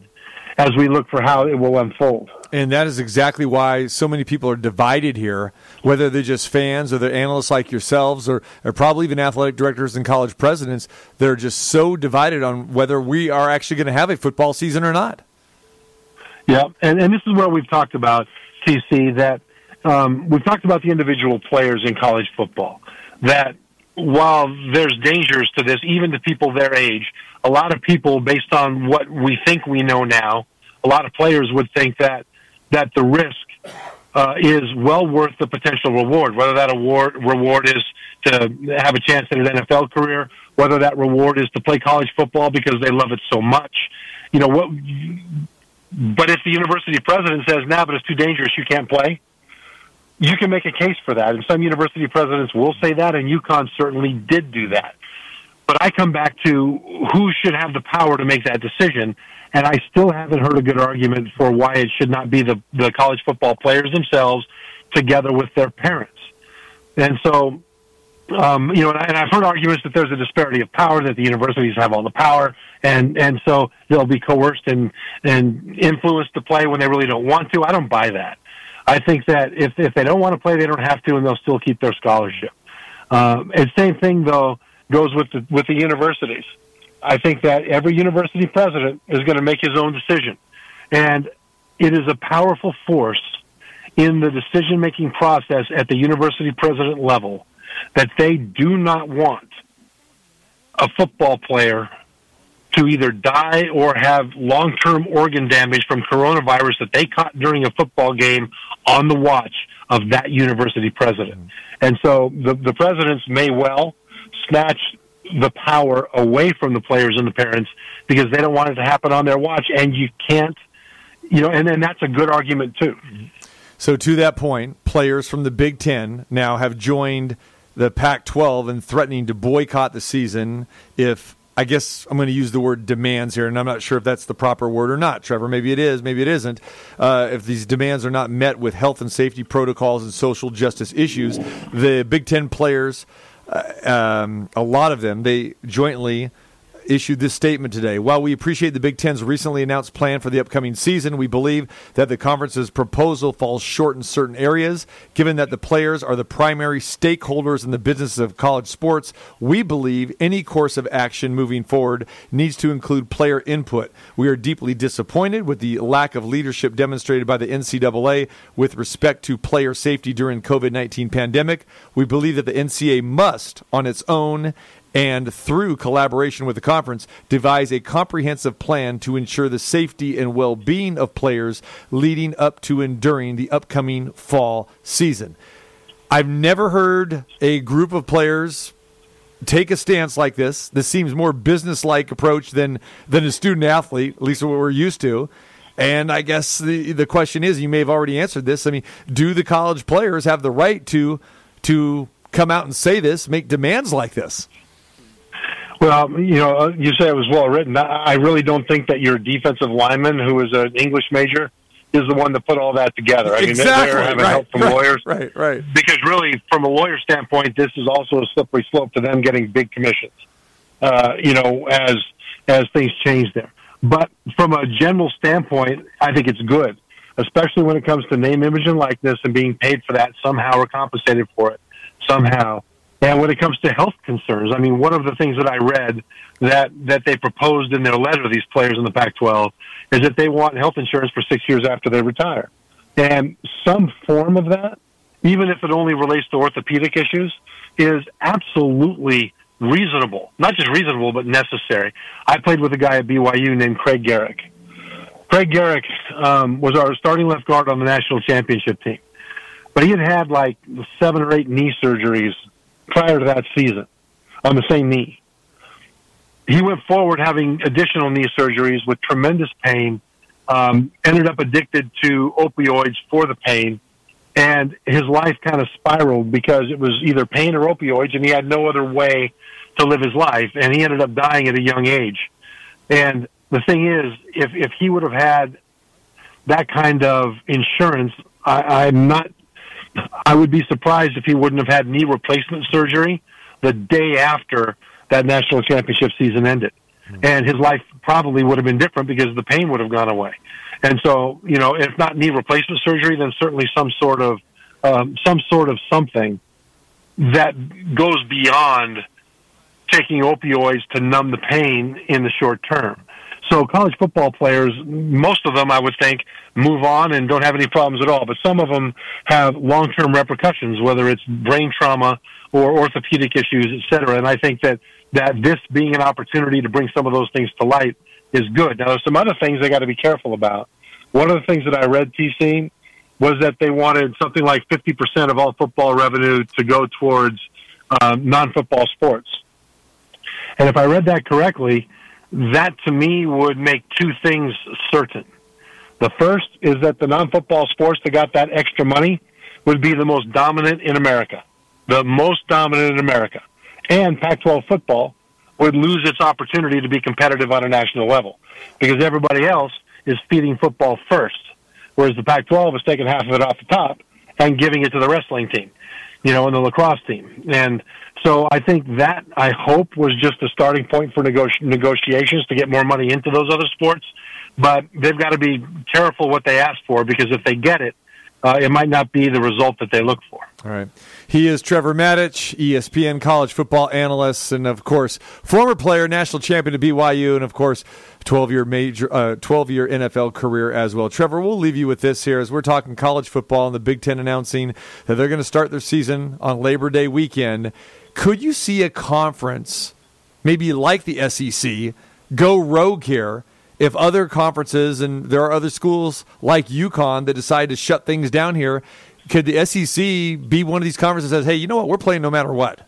[SPEAKER 9] as we look for how it will unfold.
[SPEAKER 6] And that is exactly why so many people are divided here, whether they're just fans or they're analysts like yourselves or, or probably even athletic directors and college presidents. They're just so divided on whether we are actually going to have a football season or not.
[SPEAKER 9] Yeah, and, and this is where we've talked about, TC, that um, we've talked about the individual players in college football. That while there's dangers to this, even to people their age, a lot of people, based on what we think we know now, a lot of players would think that that the risk uh, is well worth the potential reward. Whether that award reward is to have a chance at an NFL career, whether that reward is to play college football because they love it so much. You know what? But if the university president says, "Now, nah, but it's too dangerous, you can't play," you can make a case for that. And some university presidents will say that, and UConn certainly did do that. But I come back to who should have the power to make that decision, and I still haven't heard a good argument for why it should not be the, the college football players themselves together with their parents. And so, um, you know, and, I, and I've heard arguments that there's a disparity of power, that the universities have all the power, and, and so they'll be coerced and, and influenced to play when they really don't want to. I don't buy that. I think that if, if they don't want to play, they don't have to, and they'll still keep their scholarship. Um, and same thing, though, goes with the, with the universities. I think that every university president is going to make his own decision. And it is a powerful force in the decision making process at the university president level that they do not want a football player to either die or have long term organ damage from coronavirus that they caught during a football game on the watch of that university president. Mm-hmm. And so the, the presidents may well snatch the power away from the players and the parents because they don't want it to happen on their watch. And you can't, you know, and then that's a good argument too. Mm-hmm.
[SPEAKER 6] So to that point, players from the Big Ten now have joined the Pac-12 and threatening to boycott the season if I guess I'm going to use the word demands here, and I'm not sure if that's the proper word or not, Trevor. Maybe it is, maybe it isn't. Uh, if these demands are not met with health and safety protocols and social justice issues, the Big Ten players, uh, um, a lot of them, they jointly issued this statement today. While we appreciate the Big Ten's recently announced plan for the upcoming season, we believe that the conference's proposal falls short in certain areas. Given that the players are the primary stakeholders in the business of college sports, we believe any course of action moving forward needs to include player input. We are deeply disappointed with the lack of leadership demonstrated by the NCAA with respect to player safety during COVID-19 pandemic. We believe that the NCAA must, on its own, and through collaboration with the conference, devise a comprehensive plan to ensure the safety and well being of players leading up to and during the upcoming fall season. I've never heard a group of players take a stance like this. This seems more business-like approach than than a student athlete, at least what we're used to. And I guess the the question is, you may have already answered this. I mean, do the college players have the right to to come out and say this, make demands like this?
[SPEAKER 9] Well, you know, uh, you say it was well written. I really don't think that your defensive lineman, who is an English major, is the one to put all that together. I
[SPEAKER 6] exactly.
[SPEAKER 9] mean, they're having
[SPEAKER 6] right,
[SPEAKER 9] help from
[SPEAKER 6] right,
[SPEAKER 9] lawyers,
[SPEAKER 6] right? Right.
[SPEAKER 9] Because really, from a lawyer standpoint, this is also a slippery slope to them getting big commissions. Uh, you know, as as things change there. But from a general standpoint, I think it's good, especially when it comes to name, image, and likeness, and being paid for that somehow or compensated for it somehow. And when it comes to health concerns, I mean, one of the things that I read that, that they proposed in their letter, these players in the Pac-12, is that they want health insurance for six years after they retire. And some form of that, even if it only relates to orthopedic issues, is absolutely reasonable, not just reasonable, but necessary. I played with a guy at BYU named Craig Garrick. Craig Garrick um, was our starting left guard on the national championship team, but he had had like seven or eight knee surgeries prior to that season on the same knee. He went forward having additional knee surgeries with tremendous pain. Um, ended up addicted to opioids for the pain, and his life kind of spiraled because it was either pain or opioids, and he had no other way to live his life, and he ended up dying at a young age. And the thing is, if if he would have had that kind of insurance, I, I'm not. I would be surprised if he wouldn't have had knee replacement surgery the day after that national championship season ended. And his life probably would have been different because the pain would have gone away. And so, you know, if not knee replacement surgery, then certainly some sort of um, some sort of something that goes beyond taking opioids to numb the pain in the short term. So college football players, most of them, I would think, move on and don't have any problems at all. But some of them have long-term repercussions, whether it's brain trauma or orthopedic issues, et cetera. And I think that that this being an opportunity to bring some of those things to light is good. Now, there's some other things they got to be careful about. One of the things that I read, TC, was that they wanted something like 50% of all football revenue to go towards um, non-football sports. And if I read that correctly, that to me would make two things certain. The first is that the non-football sports that got that extra money would be the most dominant in America, the most dominant in America. And Pac-12 football would lose its opportunity to be competitive on a national level because everybody else is feeding football first, whereas the Pac-12 is taking half of it off the top and giving it to the wrestling team, you know, and the lacrosse team. And so I think that I hope was just a starting point for nego- negotiations to get more money into those other sports. But they've got to be careful what they ask for because if they get it, uh, it might not be the result that they look for.
[SPEAKER 6] All right. He is Trevor Matich, ESPN college football analyst, and of course, former player, national champion at BYU, and of course, 12 year major, uh, 12 year NFL career as well. Trevor, we'll leave you with this here as we're talking college football and the Big Ten announcing that they're going to start their season on Labor Day weekend. Could you see a conference, maybe like the SEC, go rogue here? If other conferences and there are other schools like UConn that decide to shut things down here, could the SEC be one of these conferences that says, "Hey, you know what? We're playing no matter what."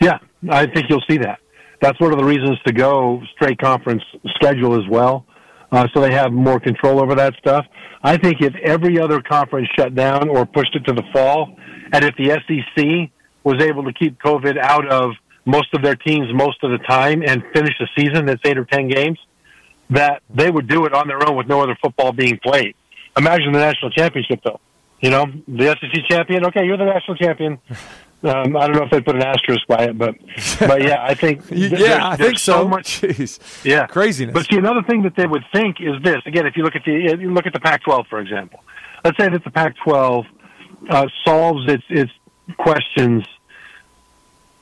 [SPEAKER 9] Yeah, I think you'll see that. That's one of the reasons to go straight conference schedule as well, uh, so they have more control over that stuff. I think if every other conference shut down or pushed it to the fall, and if the SEC was able to keep COVID out of most of their teams most of the time and finish the season that's eight or ten games, that they would do it on their own with no other football being played. Imagine the national championship, though. You know, the SEC champion. Okay, you're the national champion. Um, I don't know if they put an asterisk by it, but but yeah, I think
[SPEAKER 6] yeah,
[SPEAKER 9] there's,
[SPEAKER 6] I think so.
[SPEAKER 9] much
[SPEAKER 6] Jeez,
[SPEAKER 9] yeah
[SPEAKER 6] craziness.
[SPEAKER 9] But see, another thing that they would think is this. Again, if you look at the you look at the Pac-12, for example, let's say that the Pac-12 uh, solves its its questions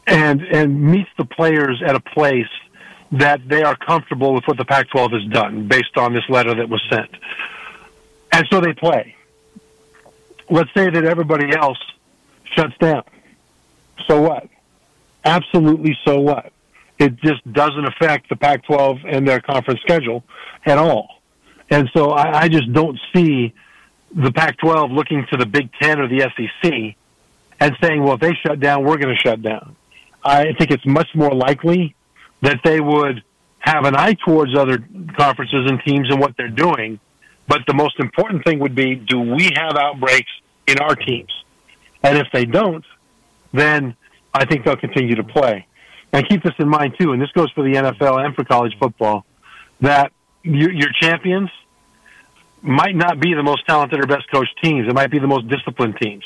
[SPEAKER 9] and and meets the players at a place that they are comfortable with what the Pac-12 has done based on this letter that was sent, and so they play. Let's say that everybody else shuts down. So what? Absolutely, so what? It just doesn't affect the Pac-12 and their conference schedule at all. And so I, I just don't see the Pac-12 looking to the Big Ten or the SEC and saying, well, if they shut down, we're going to shut down. I think it's much more likely that they would have an eye towards other conferences and teams and what they're doing. But the most important thing would be, do we have outbreaks in our teams? And if they don't, then I think they'll continue to play. And keep this in mind too, and this goes for the NFL and for college football, that your, your champions might not be the most talented or best coached teams. It might be the most disciplined teams.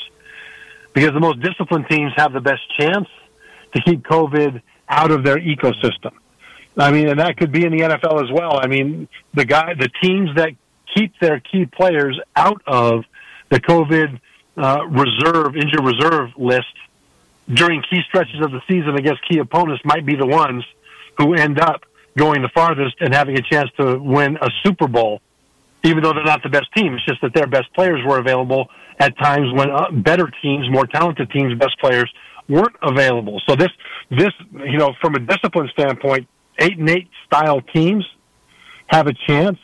[SPEAKER 9] Because the most disciplined teams have the best chance to keep COVID out of their ecosystem. I mean, and that could be in the NFL as well. I mean, the guy, the teams that keep their key players out of the COVID uh, reserve, injured reserve list during key stretches of the season against key opponents might be the ones who end up going the farthest and having a chance to win a Super Bowl, even though they're not the best team. It's just that their best players were available at times when uh, better teams, more talented teams, best players weren't available. So this, this, you know, from a discipline standpoint, eight and eight style teams have a chance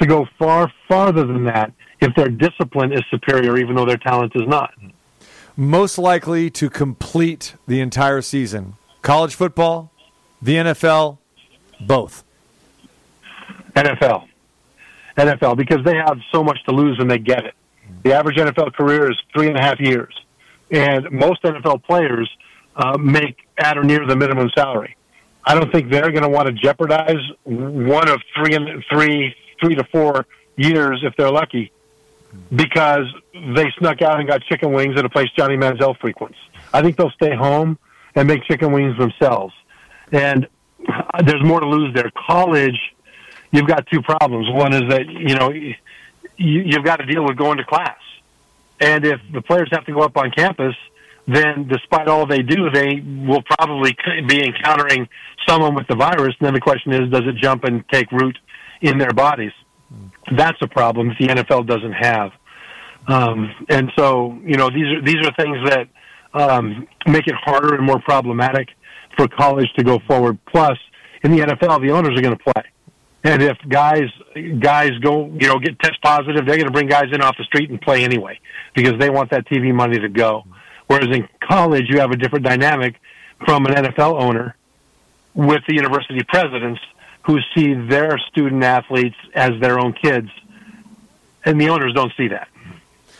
[SPEAKER 9] to go far farther than that if their discipline is superior, even though their talent is not.
[SPEAKER 6] Most likely to complete the entire season. College football, the NFL, both.
[SPEAKER 9] NFL. NFL, because they have so much to lose when they get it. The average NFL career is three and a half years. And most NFL players uh, make at or near the minimum salary. I don't think they're going to want to jeopardize one of three and three, three to four years if they're lucky, because they snuck out and got chicken wings at a place Johnny Manziel frequents. I think they'll stay home and make chicken wings themselves. And uh, there's more to lose there. College, you've got two problems. One is that you know you, you've got to deal with going to class, and if the players have to go up on campus, then despite all they do, they will probably be encountering someone with the virus. And then the question is, does it jump and take root in their bodies? That's a problem that the NFL doesn't have. Um, and so, you know, these are these are things that um, make it harder and more problematic for college to go forward. Plus, in the NFL, the owners are going to play. And if guys guys go, you know, get test positive, they're going to bring guys in off the street and play anyway because they want that TV money to go. Whereas in college, you have a different dynamic from an NFL owner with the university presidents who see their student athletes as their own kids, and the owners don't see that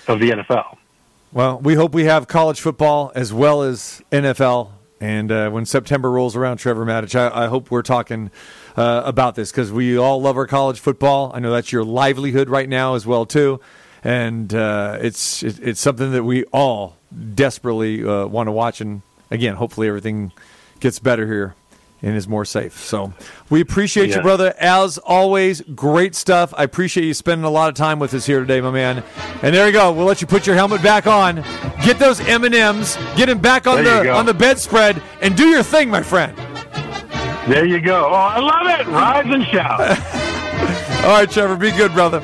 [SPEAKER 9] of the NFL.
[SPEAKER 6] Well, we hope we have college football as well as NFL. And uh, when September rolls around, Trevor Matich, I, I hope we're talking uh, about this because we all love our college football. I know that's your livelihood right now as well too, and uh, it's it, it's something that we all desperately uh, want to watch. And again, hopefully everything gets better here and is more safe. So we appreciate
[SPEAKER 9] Yeah.
[SPEAKER 6] you, brother. As always, great stuff. I appreciate you spending a lot of time with us here today, my man. And there you go. We'll let you put your helmet back on, get those M and M's, get him back on
[SPEAKER 9] There
[SPEAKER 6] the on the bedspread, and do your thing, my friend.
[SPEAKER 9] There you go. Oh, I love it. Rise and shout.
[SPEAKER 6] All right, Trevor, be good, brother.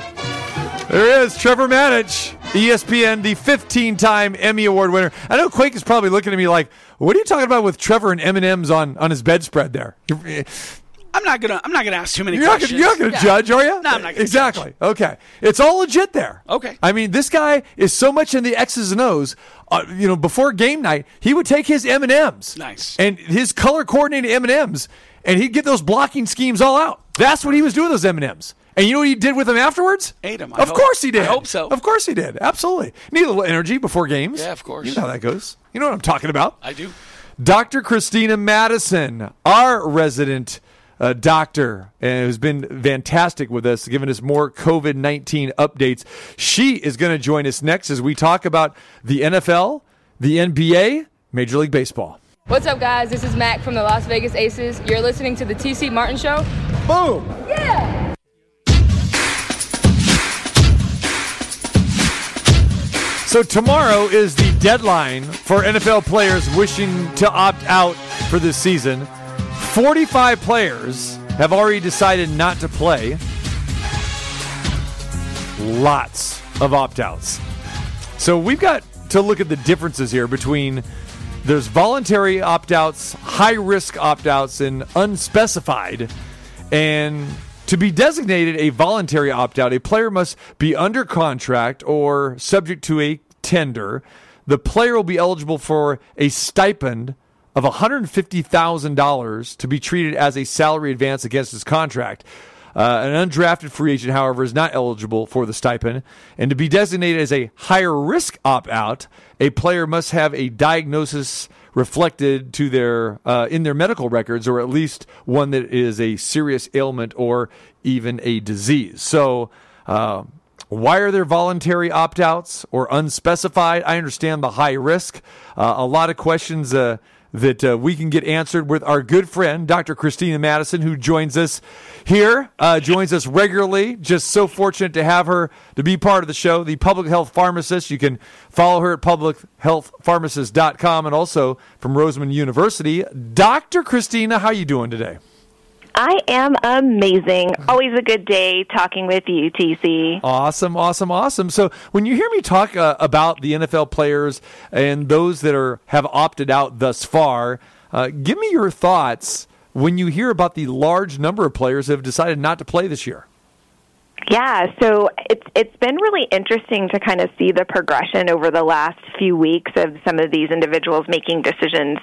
[SPEAKER 6] There is Trevor Matich, ESPN, the 15-time Emmy Award winner. I know Quake is probably looking at me like, "What are you talking about with Trevor and M and M's on on his bedspread there?"
[SPEAKER 7] I'm not gonna. I'm not gonna ask too many
[SPEAKER 6] you're not
[SPEAKER 7] questions.
[SPEAKER 6] gonna, you're not going to
[SPEAKER 7] Yeah.
[SPEAKER 6] judge, are you?
[SPEAKER 7] No, I'm not gonna
[SPEAKER 6] exactly. Okay, it's all legit there.
[SPEAKER 7] Okay.
[SPEAKER 6] I mean, this guy is so much in the X's and O's. Uh, you know, before game night, he would take his M and M's,
[SPEAKER 7] Nice.
[SPEAKER 6] and his color coordinated M and M's, and he'd get those blocking schemes all out. That's what he was doing with those M and M's. And you know what he did with them afterwards?
[SPEAKER 7] Ate 'em, I
[SPEAKER 6] Of
[SPEAKER 7] hope.
[SPEAKER 6] course he did.
[SPEAKER 7] I hope so.
[SPEAKER 6] Of course he did. Absolutely. Need a little energy before games.
[SPEAKER 7] Yeah, of course.
[SPEAKER 6] You know how that goes. You know what I'm talking about.
[SPEAKER 7] I do.
[SPEAKER 6] Dr. Christina Madison, our resident uh, doctor, and who's been fantastic with us, giving us more COVID 19 updates. She is going to join us next as we talk about the NFL, the NBA, Major League Baseball.
[SPEAKER 1] What's up, guys? This is Mac from the Las Vegas Aces. You're listening to the TC Martin Show.
[SPEAKER 6] Boom!
[SPEAKER 1] Yeah!
[SPEAKER 6] So tomorrow is the deadline for NFL players wishing to opt out for this season. 45 players have already decided not to play. Lots of opt outs. So we've got to look at the differences here between there's voluntary opt outs, high risk opt outs, and unspecified. And to be designated a voluntary opt out, a player must be under contract or subject to a tender. The player will be eligible for a stipend of $150,000 to be treated as a salary advance against his contract. Uh, an undrafted free agent, however, is not eligible for the stipend. And to be designated as a higher risk opt out, a player must have a diagnosis reflected to their uh, in their medical records, or at least one that is a serious ailment or even a disease. So. Uh, why are there voluntary opt outs or unspecified? I understand the high risk. Uh, a lot of questions uh, that uh, we can get answered with our good friend, Dr. Christina Madison, who joins us here, uh, joins us regularly. Just so fortunate to have her to be part of the show, the public health pharmacist. You can follow her at publichealthpharmacist.com and also from Roseman University. Dr. Christina, how are you doing today?
[SPEAKER 10] I am amazing. Always a good day talking with you, TC.
[SPEAKER 6] Awesome, awesome, awesome. So when you hear me talk uh, about the NFL players and those that are have opted out thus far, uh, give me your thoughts when you hear about the large number of players that have decided not to play this year.
[SPEAKER 10] Yeah, so it's it's been really interesting to kind of see the progression over the last few weeks of some of these individuals making decisions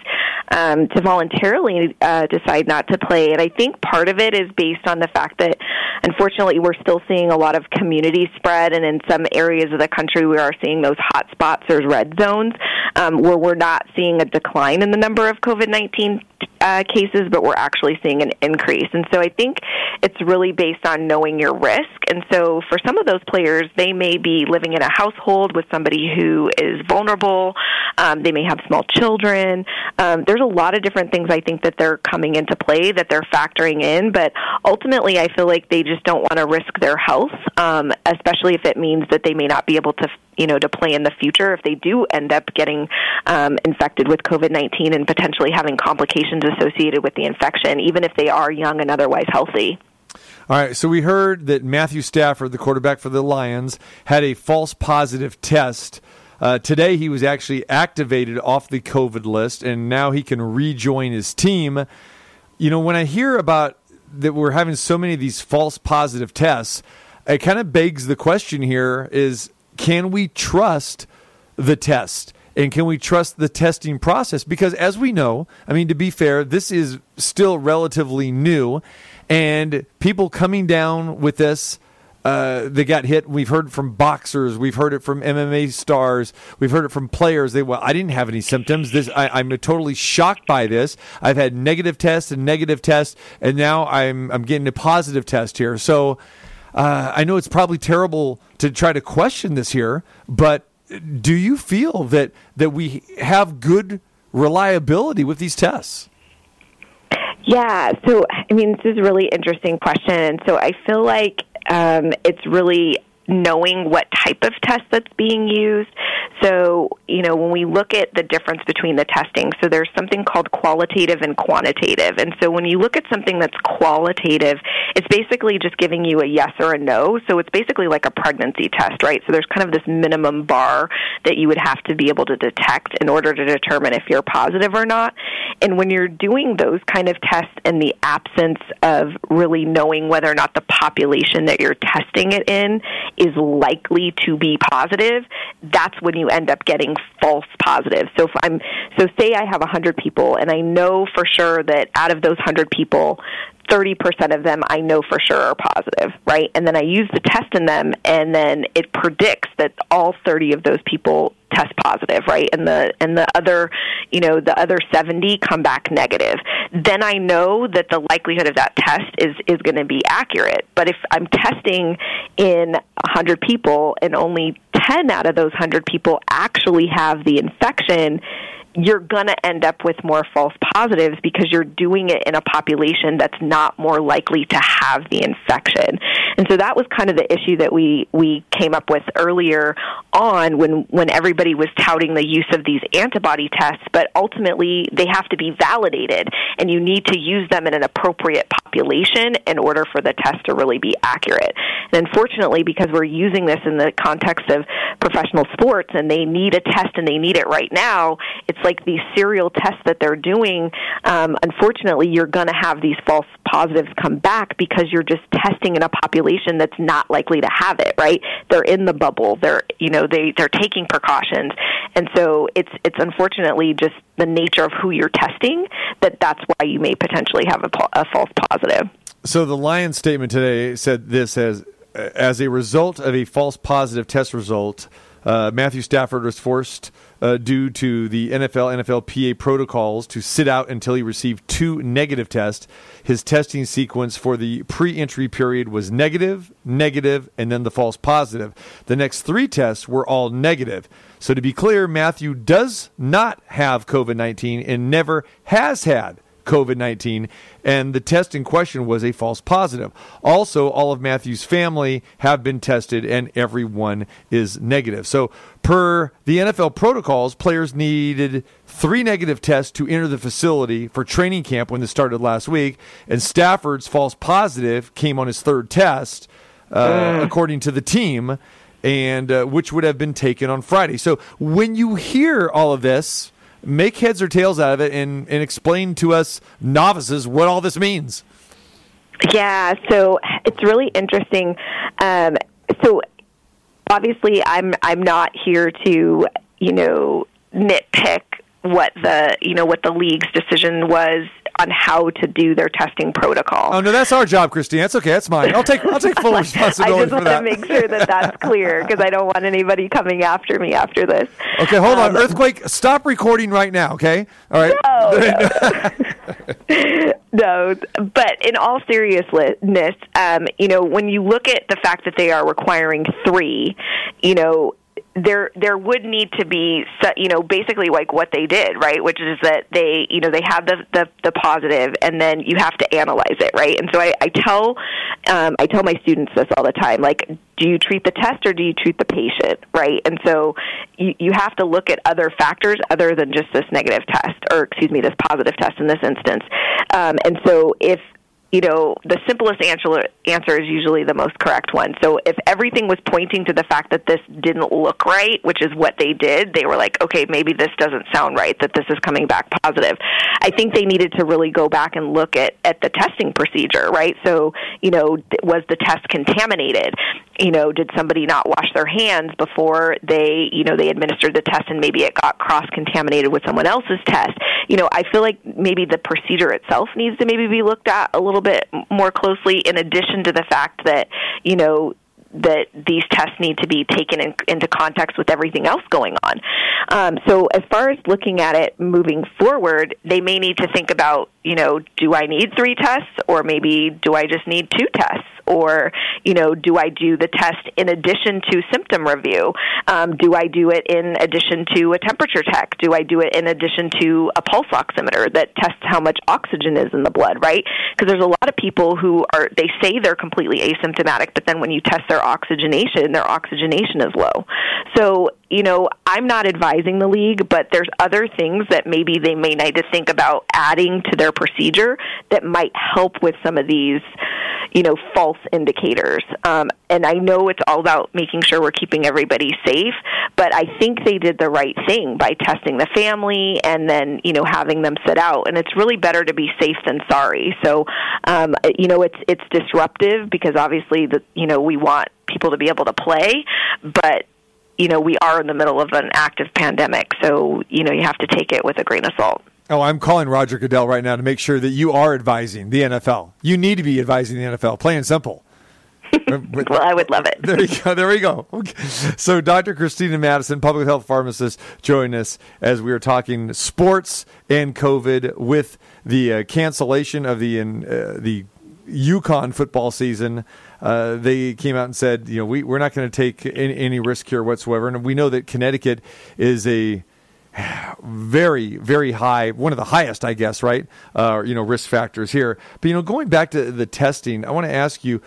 [SPEAKER 10] um, to voluntarily uh, decide not to play. And I think part of it is based on the fact that, unfortunately, we're still seeing a lot of community spread, and in some areas of the country, we are seeing those hot spots or red zones um, where we're not seeing a decline in the number of COVID nineteen uh, cases, but we're actually seeing an increase. And so I think it's really based on knowing your risk. And so for some of those players, they may be living in a household with somebody who is vulnerable. Um, they may have small children. Um, there's a lot of different things I think that they're coming into play that they're factoring in. But ultimately, I feel like they just don't want to risk their health, um, especially if it means that they may not be able to you know to play in the future if they do end up getting um, infected with COVID nineteen and potentially having complications associated with the infection, even if they are young and otherwise healthy.
[SPEAKER 6] All right, so we heard that Matthew Stafford, the quarterback for the Lions, had a false positive test. Uh, today, he was actually activated off the COVID list, and now he can rejoin his team. You know, when I hear about that we're having so many of these false positive tests, it kind of begs the question here is can we trust the test? And can we trust the testing process? Because as we know, I mean, to be fair, this is still relatively new, and people coming down with this. Uh, they got hit. We've heard from boxers. We've heard it from MMA stars. We've heard it from players. They well, I didn't have any symptoms. This I, I'm totally shocked by this. I've had negative tests and negative tests, and now I'm I'm getting a positive test here. So uh, I know it's probably terrible to try to question this here, but do you feel that that we have good reliability with these tests?
[SPEAKER 10] Yeah, so I mean, this is a really interesting question, so I feel like um, it's really knowing what type of test that's being used. So, you know, when we look at the difference between the testing, so there's something called qualitative and quantitative. And so when you look at something that's qualitative, it's basically just giving you a yes or a no. So it's basically like a pregnancy test, right? So there's kind of this minimum bar that you would have to be able to detect in order to determine if you're positive or not. And when you're doing those kind of tests in the absence of really knowing whether or not the population that you're testing it in is likely to be positive, that's when you end up getting false positives. So if I'm so say I have 100 people and I know for sure that out of those 100 people 30% of them I know for sure are positive, right? And then I use the test in them and then it predicts that all 30 of those people test positive, right? And the and the other, you know, the other 70 come back negative. Then I know that the likelihood of that test is is going to be accurate. But if I'm testing in 100 people and only 10 out of those 100 people actually have the infection, you're going to end up with more false positives because you're doing it in a population that's not more likely to have the infection. And so that was kind of the issue that we we came up with earlier on when when everybody was touting the use of these antibody tests, but ultimately they have to be validated and you need to use them in an appropriate population in order for the test to really be accurate. And unfortunately because we're using this in the context of professional sports and they need a test and they need it right now, it's like these serial tests that they're doing, um, unfortunately, you're going to have these false positives come back because you're just testing in a population that's not likely to have it. Right? They're in the bubble. They're you know they they're taking precautions, and so it's it's unfortunately just the nature of who you're testing that that's why you may potentially have a, a false positive.
[SPEAKER 6] So the Lions statement today said this as as a result of a false positive test result. Uh, Matthew Stafford was forced uh, due to the NFL NFLPA protocols to sit out until he received two negative tests. His testing sequence for the pre-entry period was negative, negative, and then the false positive. The next three tests were all negative. So to be clear, Matthew does not have COVID-19 and never has had COVID 19, and the test in question was a false positive. Also, all of Matthew's family have been tested, and everyone is negative. So, per the NFL protocols, players needed three negative tests to enter the facility for training camp when this started last week, and Stafford's false positive came on his third test, uh, according to the team and uh, which would have been taken on Friday. So when you hear all of this, make heads or tails out of it and, and explain to us novices what all this means.
[SPEAKER 10] Yeah, so it's really interesting. Um, so obviously, I'm I'm not here to you know nitpick what the you know what the league's decision was on how to do their testing protocol.
[SPEAKER 6] Oh no, that's our job, Christine. That's okay. That's mine. I'll take I'll take full responsibility. for that.
[SPEAKER 10] I just want to make sure that that's clear because I don't want anybody coming after me after this.
[SPEAKER 6] Okay, hold on.
[SPEAKER 10] Um,
[SPEAKER 6] Earthquake, stop recording right now. Okay, all right.
[SPEAKER 10] no, but in all seriousness, um, you know, when you look at the fact that they are requiring three, you know, there there would need to be you know basically like what they did right? Which is that they you know they have the the, the positive and then you have to analyze it right? And so I, I tell um, I tell my students this all the time like do you treat the test or do you treat the patient right? And so you, you have to look at other factors other than just this negative test or excuse me this positive test in this instance. Um, and so if you know, the simplest answer answer is usually the most correct one. So if everything was pointing to the fact that this didn't look right, which is what they did, they were like, okay, maybe this doesn't sound right that this is coming back positive. I think they needed to really go back and look at at the testing procedure, right? So, you know, was the test contaminated? You know, did somebody not wash their hands before they, you know, they administered the test and maybe it got cross contaminated with someone else's test? You know, I feel like maybe the procedure itself needs to maybe be looked at a little bit more closely in addition to the fact that, you know, that these tests need to be taken in, into context with everything else going on. Um, so, as far as looking at it moving forward, they may need to think about, you know, do I need three tests, or maybe do I just need two tests, or you know, do I do the test in addition to symptom review? Um, do I do it in addition to a temperature check? Do I do it in addition to a pulse oximeter that tests how much oxygen is in the blood? Right? Because there's a lot of people who are they say they're completely asymptomatic, but then when you test their oxygenation, their oxygenation is low. So, you know, I'm not advising the league, but there's other things that maybe they may need to think about adding to their procedure that might help with some of these, you know, false indicators. Um, and I know it's all about making sure we're keeping everybody safe, but I think they did the right thing by testing the family and then, you know, having them sit out. And it's really better to be safe than sorry. So, um, you know, it's it's disruptive because obviously the you know we want people to be able to play, but you know we are in the middle of an active pandemic, so you know you have to take it with a grain of salt.
[SPEAKER 6] Oh, I'm calling Roger Goodell right now to make sure that you are advising the NFL. You need to be advising the NFL, plain and simple.
[SPEAKER 10] well, I would love it.
[SPEAKER 6] There you go. There we go. Okay. So, Dr. Christina Madison, public health pharmacist, joined us as we were talking sports and COVID with the uh, cancellation of the uh, the UConn football season. Uh, they came out and said, you know, we, we're not going to take any, any risk here whatsoever. And we know that Connecticut is a very very high one of the highest i guess right uh, you know risk factors here but you know going back to the testing i want to ask you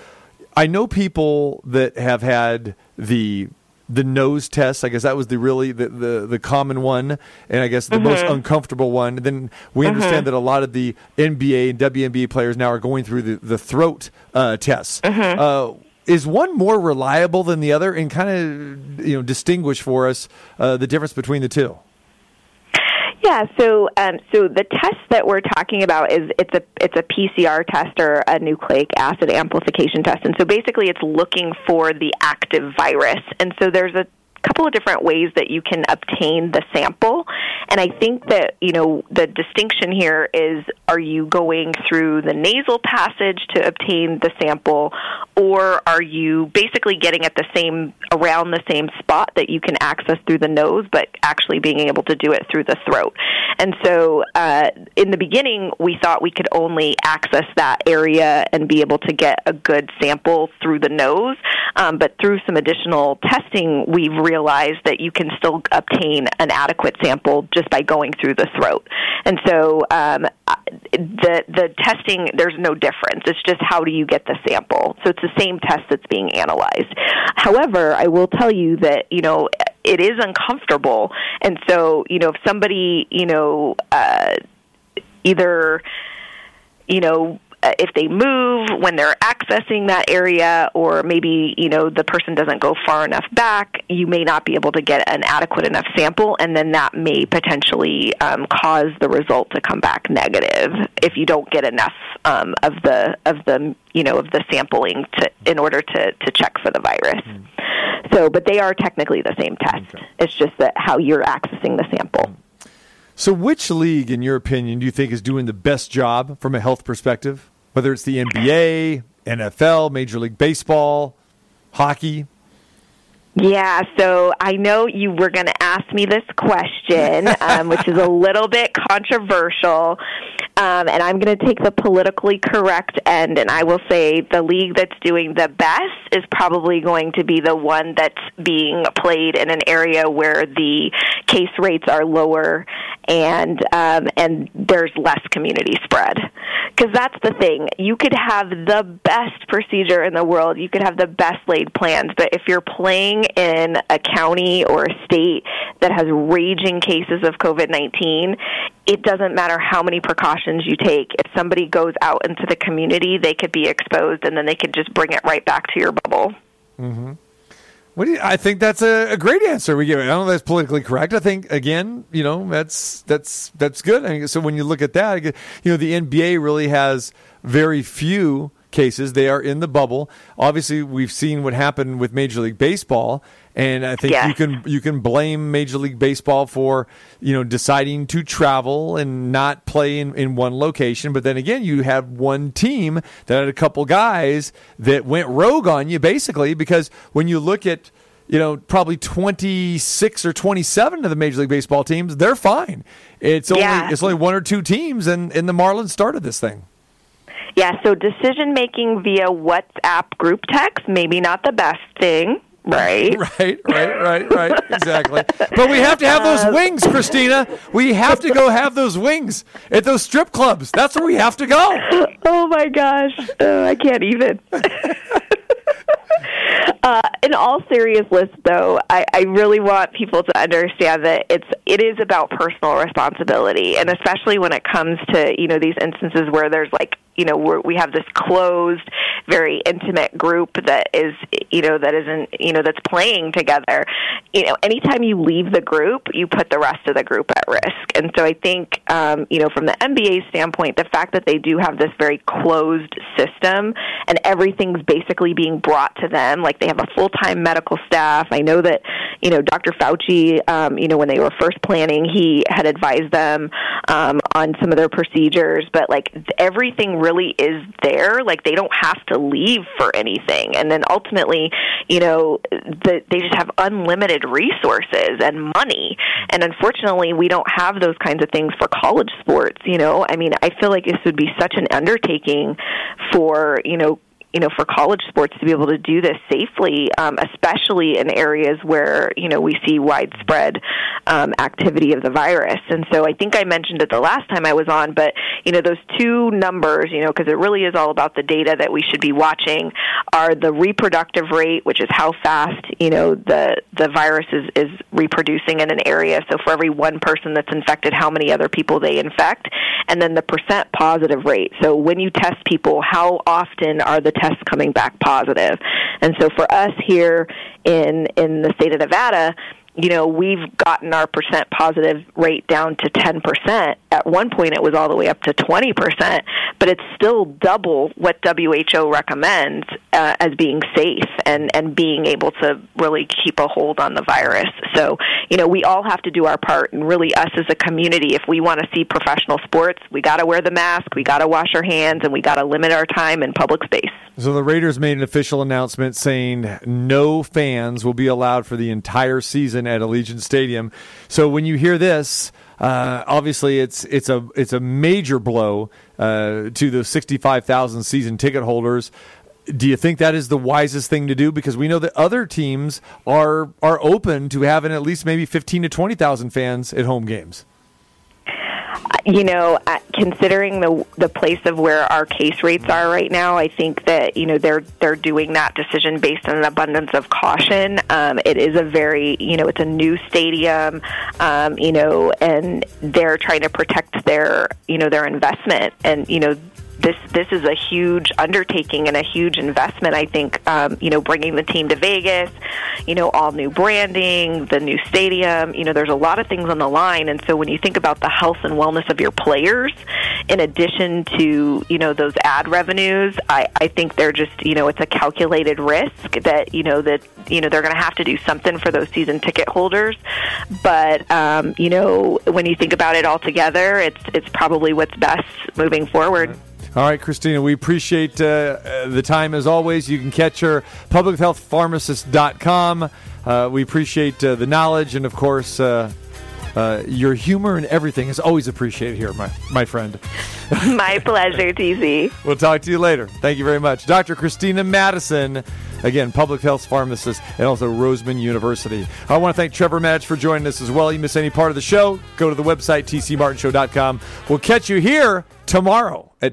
[SPEAKER 6] i know people that have had the the nose test i guess that was the really the the, the common one and i guess the most
[SPEAKER 10] Mhm.
[SPEAKER 6] uncomfortable one then we
[SPEAKER 10] Mhm.
[SPEAKER 6] understand that a lot of the nba and WNBA players now are going through the, the throat uh, tests
[SPEAKER 10] Mhm.
[SPEAKER 6] uh, is one more reliable than the other and kind of you know distinguish for us uh, the difference between the two
[SPEAKER 10] Yeah, so um, so the test that we're talking about is it's a it's a PCR test or a nucleic acid amplification test, and so basically it's looking for the active virus, and so there's a couple of different ways that you can obtain the sample. And i think that you know the distinction here is are you going through the nasal passage to obtain the sample? Or are you basically getting at the same around the same spot that you can access through the nose but actually being able to do it through the throat? And so uh, in the beginning we thought we could only access that area and be able to get a good sample through the nose. Um, but through some additional testing we've realized realize that you can still obtain an adequate sample just by going through the throat. And so um, the the testing there's no difference. It's just how do you get the sample. So it's the same test that's being analyzed. However, I will tell you that you know it is uncomfortable, and so you know if somebody you know uh, either you know if they move when they're accessing that area or maybe you know the person doesn't go far enough back you may not be able to get an adequate enough sample and then that may potentially um, cause the result to come back negative if you don't get enough um, of the of the you know of the sampling to in order to to check for the virus. So but they are technically the same test. It's just that how you're accessing the sample.
[SPEAKER 6] So, which league, in your opinion, do you think is doing the best job from a health perspective? Whether it's the NBA, NFL, Major League Baseball, hockey.
[SPEAKER 10] Yeah, so I know you were going to ask me this question, um, which is a little bit controversial. Um, and I'm going to take the politically correct end, and I will say the league that's doing the best is probably going to be the one that's being played in an area where the case rates are lower and um, and there's less community spread. Because that's the thing, you could have the best procedure in the world, you could have the best laid plans, but if you're playing in a county or a state that has raging cases of COVID 19, it doesn't matter how many precautions you take. If somebody goes out into the community, they could be exposed and then they could just bring it right back to your bubble.
[SPEAKER 6] Mm-hmm. What do you, I think that's a, a great answer we give. I don't know if that's politically correct. I think again, you know, that's that's that's good. I mean, so when you look at that, you know, the NBA really has very few cases. They are in the bubble. Obviously, we've seen what happened with Major League Baseball, and I think
[SPEAKER 10] Yeah.
[SPEAKER 6] you can you can blame Major League Baseball for you know deciding to travel and not play in, in one location. But then again, you have one team that had a couple guys that went rogue on you, basically, because when you look at you know, probably 26 or 27 of the Major League Baseball teams, they're fine. It's only
[SPEAKER 10] Yeah.
[SPEAKER 6] it's only one or two teams and, and the Marlins started this thing.
[SPEAKER 10] Yeah, so decision making via WhatsApp group text, maybe not the best thing, right?
[SPEAKER 6] Right, right, right, right. Exactly. But we have to have those wings, Christina. We have to go have those wings at those strip clubs. That's where we have to go.
[SPEAKER 10] Oh my gosh, oh, I can't even. uh, in all seriousness, though, I, I really want people to understand that it's it is about personal responsibility, and especially when it comes to you know these instances where there's like you know we have this closed, very intimate group that is you know that isn't you know that's playing together. You know, anytime you leave the group, you put the rest of the group at risk, and so I think um, you know from the NBA standpoint, the fact that they do have this very closed system and everything's basically being brought to them, like they have a full time medical staff. I know that you know Dr. Fauci, um, you know when they were first planning, he had advised them um, on some of their procedures, but like everything really is there. Like they don't have to leave for anything, and then ultimately, you know, the, they just have unlimited resources and money. And unfortunately, we don't have those kinds of things for college sports. You know, I mean, I feel like this would be such an undertaking for you know you know, for college sports to be able to do this safely, um, especially in areas where you know we see widespread um, activity of the virus. And so I think I mentioned it the last time I was on, but you know those two numbers, you know, because it really is all about the data that we should be watching, are the reproductive rate, which is how fast you know the the virus is is reproducing in an area. So for every one person that's infected, how many other people they infect, and then the percent positive rate. So when you test people, how often are the tests coming back positive? And so for us here in in the state of Nevada, you know, we've gotten our percent positive rate down to 10%. At one point, it was all the way up to 20%, but it's still double what WHO recommends uh, as being safe and, and being able to really keep a hold on the virus. So, you know, we all have to do our part, and really, us as a community, if we want to see professional sports, we got to wear the mask, we got to wash our hands, and we got to limit our time in public space.
[SPEAKER 6] So the Raiders made an official announcement saying no fans will be allowed for the entire season at Allegiant Stadium. So when you hear this, uh, obviously it's it's a it's a major blow uh, to the sixty five thousand season ticket holders. do you think that is the wisest thing to do? Because we know that other teams are are open to having at least maybe fifteen to twenty thousand fans at home games.
[SPEAKER 10] You know, uh, considering the the place of where our case rates are right now, I think that you know they're they're doing that decision based on an abundance of caution. Um, it is a very you know it's a new stadium, um, you know, and they're trying to protect their you know their investment, and you know this this is a huge undertaking and a huge investment. I think um, you know bringing the team to Vegas, you know all new branding, the new stadium. You know there's a lot of things on the line, and so when you think about the health and wellness of your players, in addition to you know those ad revenues, I, I think they're just you know it's a calculated risk that you know that you know they're going to have to do something for those season ticket holders. But um, you know when you think about it all together, it's it's probably what's best moving forward.
[SPEAKER 6] All right, Christina, we appreciate uh, uh, the time as always. You can catch her publichealthpharmacist.com. Uh, we appreciate uh, the knowledge and, of course, uh, uh, your humor and everything is always appreciated here, my, my friend.
[SPEAKER 10] My pleasure, TC.
[SPEAKER 6] We'll talk to you later. Thank you very much. Dr. Christina Madison, again, public health pharmacist, and also Roseman University. I want to thank Trevor Matich for joining us as well. You miss any part of the show, go to the website, tcmartinshow.com. We'll catch you here tomorrow at